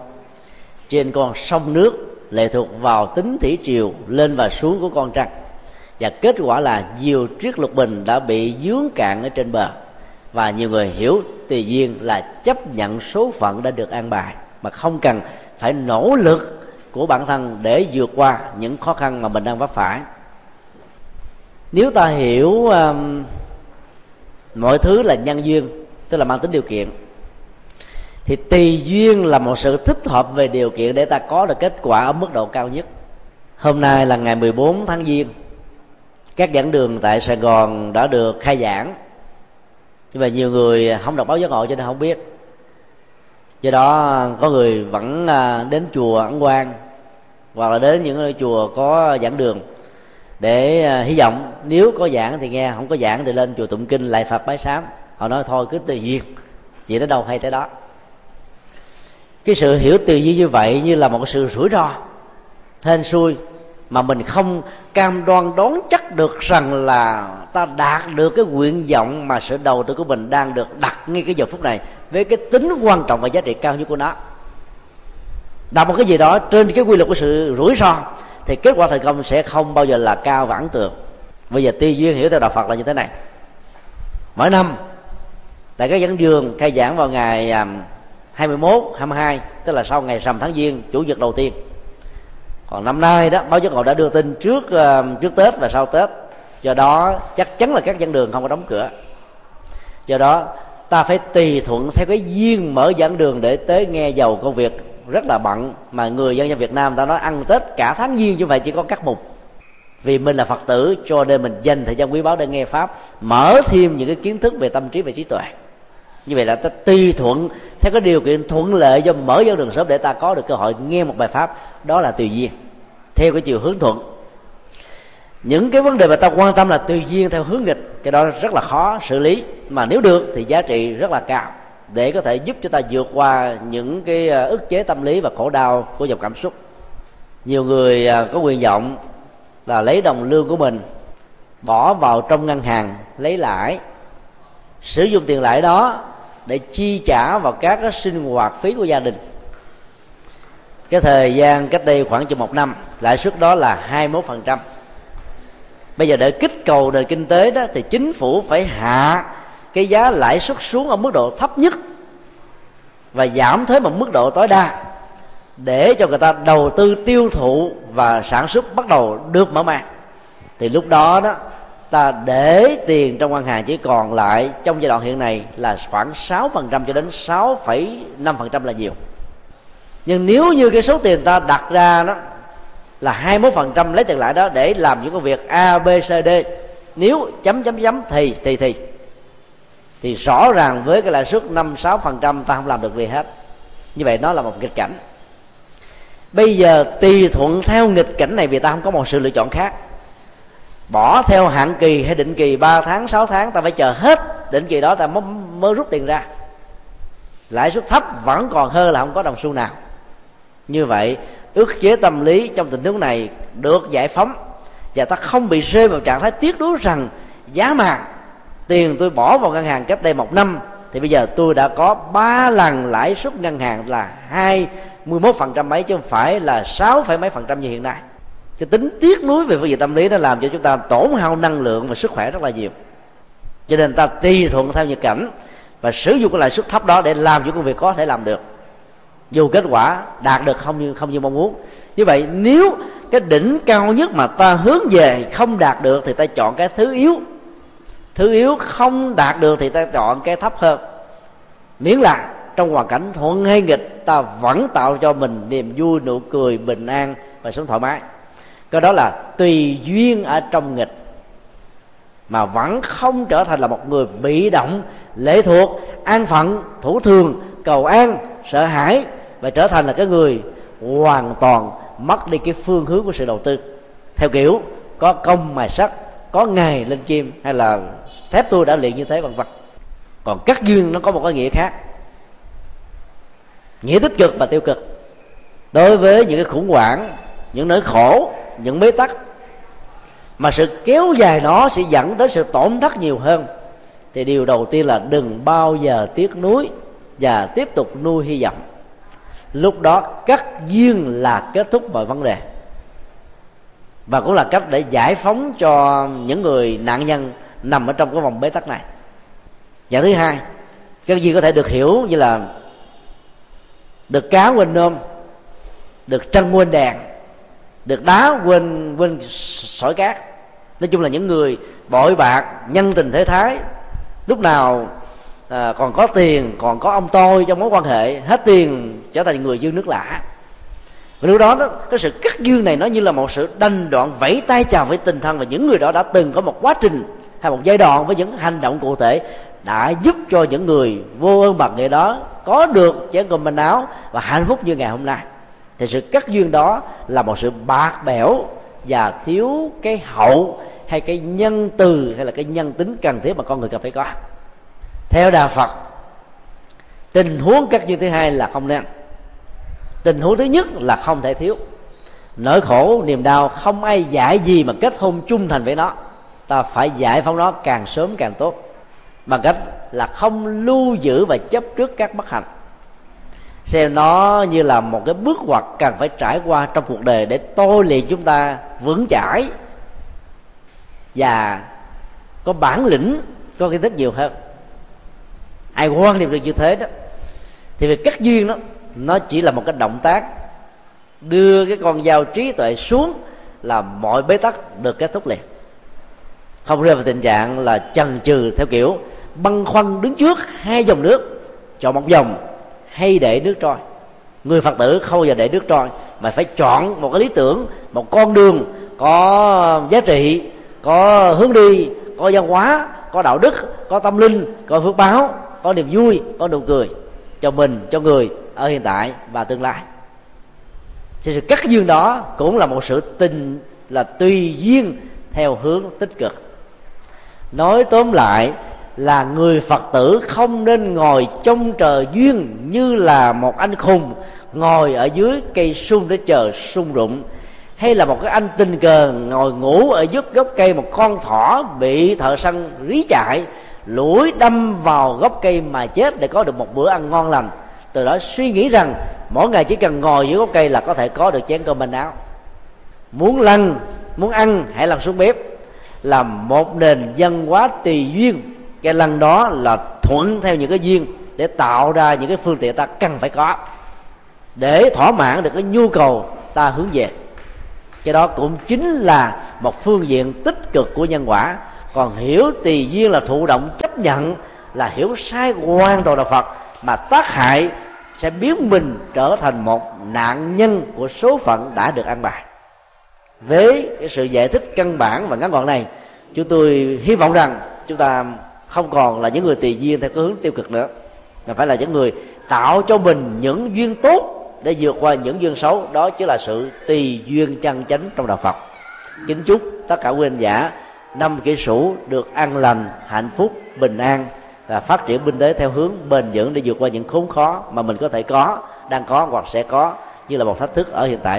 Speaker 1: Trên con sông nước lệ thuộc vào tính thủy triều lên và xuống của con trăng. Và kết quả là nhiều chiếc lục bình đã bị dướng cạn ở trên bờ và nhiều người hiểu tùy duyên là chấp nhận số phận đã được an bài mà không cần phải nỗ lực của bản thân để vượt qua những khó khăn mà mình đang vấp phải. Nếu ta hiểu um, mọi thứ là nhân duyên tức là mang tính điều kiện thì tùy duyên là một sự thích hợp về điều kiện để ta có được kết quả ở mức độ cao nhất. Hôm nay là ngày 14 tháng giêng. Các giảng đường tại sài gòn đã được khai giảng nhưng mà nhiều người không đọc báo giác ngộ cho nên không biết. Do đó, có người vẫn à, đến chùa ấn quan, hoặc là đến những chùa có giảng đường để à, hy vọng nếu có giảng thì nghe, không có giảng thì lên chùa tụng kinh lại phật bái sám họ nói thôi, cứ tùy duyên, chỉ đến đâu hay tới đó. Cái sự hiểu tùy duyên như vậy như là một sự rủi ro, hên xui mà mình không cam đoan đón chắc được rằng là ta đạt được cái nguyện vọng mà sự đầu tư của mình đang được đặt ngay cái giờ phút này với cái tính quan trọng và giá trị cao nhất của nó. Đặt một cái gì đó trên cái quy luật của sự rủi ro thì kết quả thành công sẽ không bao giờ là cao và ấn tượng. Bây giờ tư duyên hiểu theo đạo phật là như thế này. Mỗi năm tại các giảng đường khai giảng vào ngày à, 21, 22 tức là sau ngày rằm tháng giêng chủ nhật đầu tiên còn năm nay đó, báo giác ngộ đã đưa tin trước ờ, trước tết và sau tết. Do đó, chắc chắn là các giảng đường không có đóng cửa. Do đó, ta phải tùy thuận theo cái duyên mở giảng đường để tới nghe giàu công việc rất là bận mà người dân dân Việt Nam ta nói ăn Tết cả tháng giêng chứ vậy chỉ có các mục. Vì mình là Phật tử, cho nên mình dành thời gian quý báu để nghe pháp, mở thêm những cái kiến thức về tâm trí và trí tuệ. Như vậy là ta tùy thuận theo cái điều kiện thuận lợi do mở dẫn đường sớm để ta có được cơ hội nghe một bài pháp, đó là tùy duyên, theo cái chiều hướng thuận. Những cái vấn đề mà ta quan tâm là tùy duyên theo hướng nghịch, cái đó rất là khó xử lý. Mà nếu được thì giá trị rất là cao, để có thể giúp cho ta vượt qua những cái à, ức chế tâm lý và khổ đau của dòng cảm xúc. Nhiều người à, có quyền vọng là lấy đồng lương của mình, bỏ vào trong ngân hàng, lấy lãi, sử dụng tiền lãi đó để chi trả vào các cái sinh hoạt phí của gia đình. Cái thời gian cách đây khoảng chừng một năm, lãi suất đó là 21% bây giờ để kích cầu nền kinh tế đó, thì chính phủ phải hạ cái giá lãi suất xuống ở mức độ thấp nhất và giảm thuế một mức độ tối đa để cho người ta đầu tư tiêu thụ và sản xuất bắt đầu được mở mang thì lúc đó đó ta để tiền trong ngân hàng chỉ còn lại trong giai đoạn hiện này là khoảng 6% cho đến 6,5% là nhiều. Nhưng nếu như cái số tiền ta đặt ra đó là 21% lấy tiền lại đó để làm những công việc A, B, C, D nếu chấm chấm chấm thì thì thì thì rõ ràng với cái lãi suất năm sáu phần trăm ta không làm được gì hết. Như vậy nó là một nghịch cảnh. Bây giờ tùy thuận theo nghịch cảnh này vì ta không có một sự lựa chọn khác bỏ theo hạn kỳ hay định kỳ 3 tháng 6 tháng ta phải chờ hết định kỳ đó ta mới, mới rút tiền ra. Lãi suất thấp vẫn còn hơn là không có đồng xu nào. Như vậy ức chế tâm lý trong tình huống này được giải phóng và ta không bị rơi vào trạng thái tiếc nuối rằng giá mà tiền tôi bỏ vào ngân hàng cách đây một năm thì bây giờ tôi đã có ba lần lãi suất ngân hàng là hai mươi mốt phần trăm mấy chứ không phải là sáu phẩy mấy phần trăm như hiện nay cái tính tiếc nuối về phương diện tâm lý nó làm cho chúng ta tổn hao năng lượng và sức khỏe rất là nhiều. Cho nên ta tùy thuận theo nhiệt cảnh và sử dụng cái lãi suất thấp đó để làm những công việc có thể làm được. Dù kết quả đạt được không như không như mong muốn. Như vậy, nếu cái đỉnh cao nhất mà ta hướng về không đạt được thì ta chọn cái thứ yếu. Thứ yếu không đạt được thì ta chọn cái thấp hơn. Miễn là trong hoàn cảnh thuận hay nghịch, ta vẫn tạo cho mình niềm vui, nụ cười, bình an và sống thoải mái cái đó là tùy duyên ở trong nghịch. Mà vẫn không trở thành là một người bị động, lệ thuộc, an phận, thủ thường, cầu an, sợ hãi và trở thành là cái người hoàn toàn mất đi cái phương hướng của sự đầu tư. Theo kiểu, có công mài sắt có ngày lên kim hay là thép tôi đã luyện như thế, vân vân. Còn cắt duyên nó có một cái nghĩa khác. Nghĩa tích cực và tiêu cực. Đối với những cái khủng hoảng, những nỗi khổ những bế tắc. Mà sự kéo dài nó sẽ dẫn tới sự tổn thất nhiều hơn. Thì điều đầu tiên là đừng bao giờ tiếc nuối và tiếp tục nuôi hy vọng. Lúc đó cắt duyên là kết thúc mọi vấn đề. Và cũng là cách để giải phóng cho những người nạn nhân nằm ở trong cái vòng bế tắc này. Và thứ hai cái gì có thể được hiểu như là được cá quên nôm, được trăng quên đèn được đá quên quên sỏi cát. Nói chung là những người bội bạc nhân tình thế thái lúc nào à, còn có tiền còn có ông tôi trong mối quan hệ hết tiền trở thành người dư nước lạ và lúc đó, đó cái sự cắt duyên này nó như là một sự đanh đoạn vẫy tay chào với tình thân và những người đó đã từng có một quá trình hay một giai đoạn với những hành động cụ thể đã giúp cho những người vô ơn bạc nghệ đó có được chén cơm manh áo và hạnh phúc như ngày hôm nay thì sự cắt duyên đó là một sự bạc bẽo và thiếu cái hậu hay cái nhân từ hay là cái nhân tính cần thiết mà con người cần phải có. Theo đà phật, tình huống cắt duyên thứ hai là không nên. Tình huống thứ nhất là không thể thiếu. Nỗi khổ, niềm đau không ai giải gì mà kết hôn chung thành với nó. Ta phải giải phóng nó càng sớm càng tốt. Bằng cách là không lưu giữ và chấp trước các bất hạnh xem nó như là một cái bước ngoặt cần phải trải qua trong cuộc đời để tôi luyện chúng ta vững chãi. Và có bản lĩnh, có kiến thức nhiều hơn. Ai quan niệm được như thế đó, thì việc cắt duyên đó, nó chỉ là một cái động tác đưa cái con dao trí tuệ xuống là mọi bế tắc được kết thúc liền. Không rơi vào tình trạng là chần chừ theo kiểu băn khoăn đứng trước hai dòng nước, chọn một dòng hay để nước trôi. Người phật tử không bao giờ để nước trôi, mà phải chọn một cái lý tưởng, một con đường có giá trị, có hướng đi, có văn hóa, có đạo đức, có tâm linh, có phước báo, có niềm vui, có nụ cười cho mình, cho người ở hiện tại và tương lai. Thì sự cắt duyên đó cũng là một sự tình là tùy duyên theo hướng tích cực. Nói tóm lại là người phật tử không nên ngồi trong trời duyên như là một anh khùng, ngồi ở dưới cây sung để chờ sung rụng. Hay là một cái anh tình cờ ngồi ngủ ở dưới gốc cây một con thỏ bị thợ săn rí chạy lũi đâm vào gốc cây mà chết để có được một bữa ăn ngon lành. Từ đó suy nghĩ rằng mỗi ngày chỉ cần ngồi dưới gốc cây là có thể có được chén cơm manh áo. Muốn lăn, muốn ăn, hãy làm xuống bếp. Là một nền văn hóa tùy duyên cái lần đó là thuận theo những cái duyên để tạo ra những cái phương tiện ta cần phải có. Để thỏa mãn được cái nhu cầu ta hướng về. Cái đó cũng chính là một phương diện tích cực của nhân quả. Còn hiểu tùy duyên là thụ động, chấp nhận là hiểu sai hoàn toàn đạo phật, mà tác hại sẽ biến mình trở thành một nạn nhân của số phận đã được an bài. Với cái sự giải thích căn bản và ngắn gọn này, chúng tôi hy vọng rằng chúng ta không còn là những người tùy duyên theo cái hướng tiêu cực nữa, mà phải là những người tạo cho mình những duyên tốt để vượt qua những duyên xấu. Đó chính là sự tùy duyên chân chánh trong đạo phật. Kính chúc tất cả quý anh giả năm kỷ sửu được an lành, hạnh phúc, bình an và phát triển kinh tế theo hướng bền vững để vượt qua những khốn khó mà mình có thể có, đang có hoặc sẽ có như là một thách thức ở hiện tại.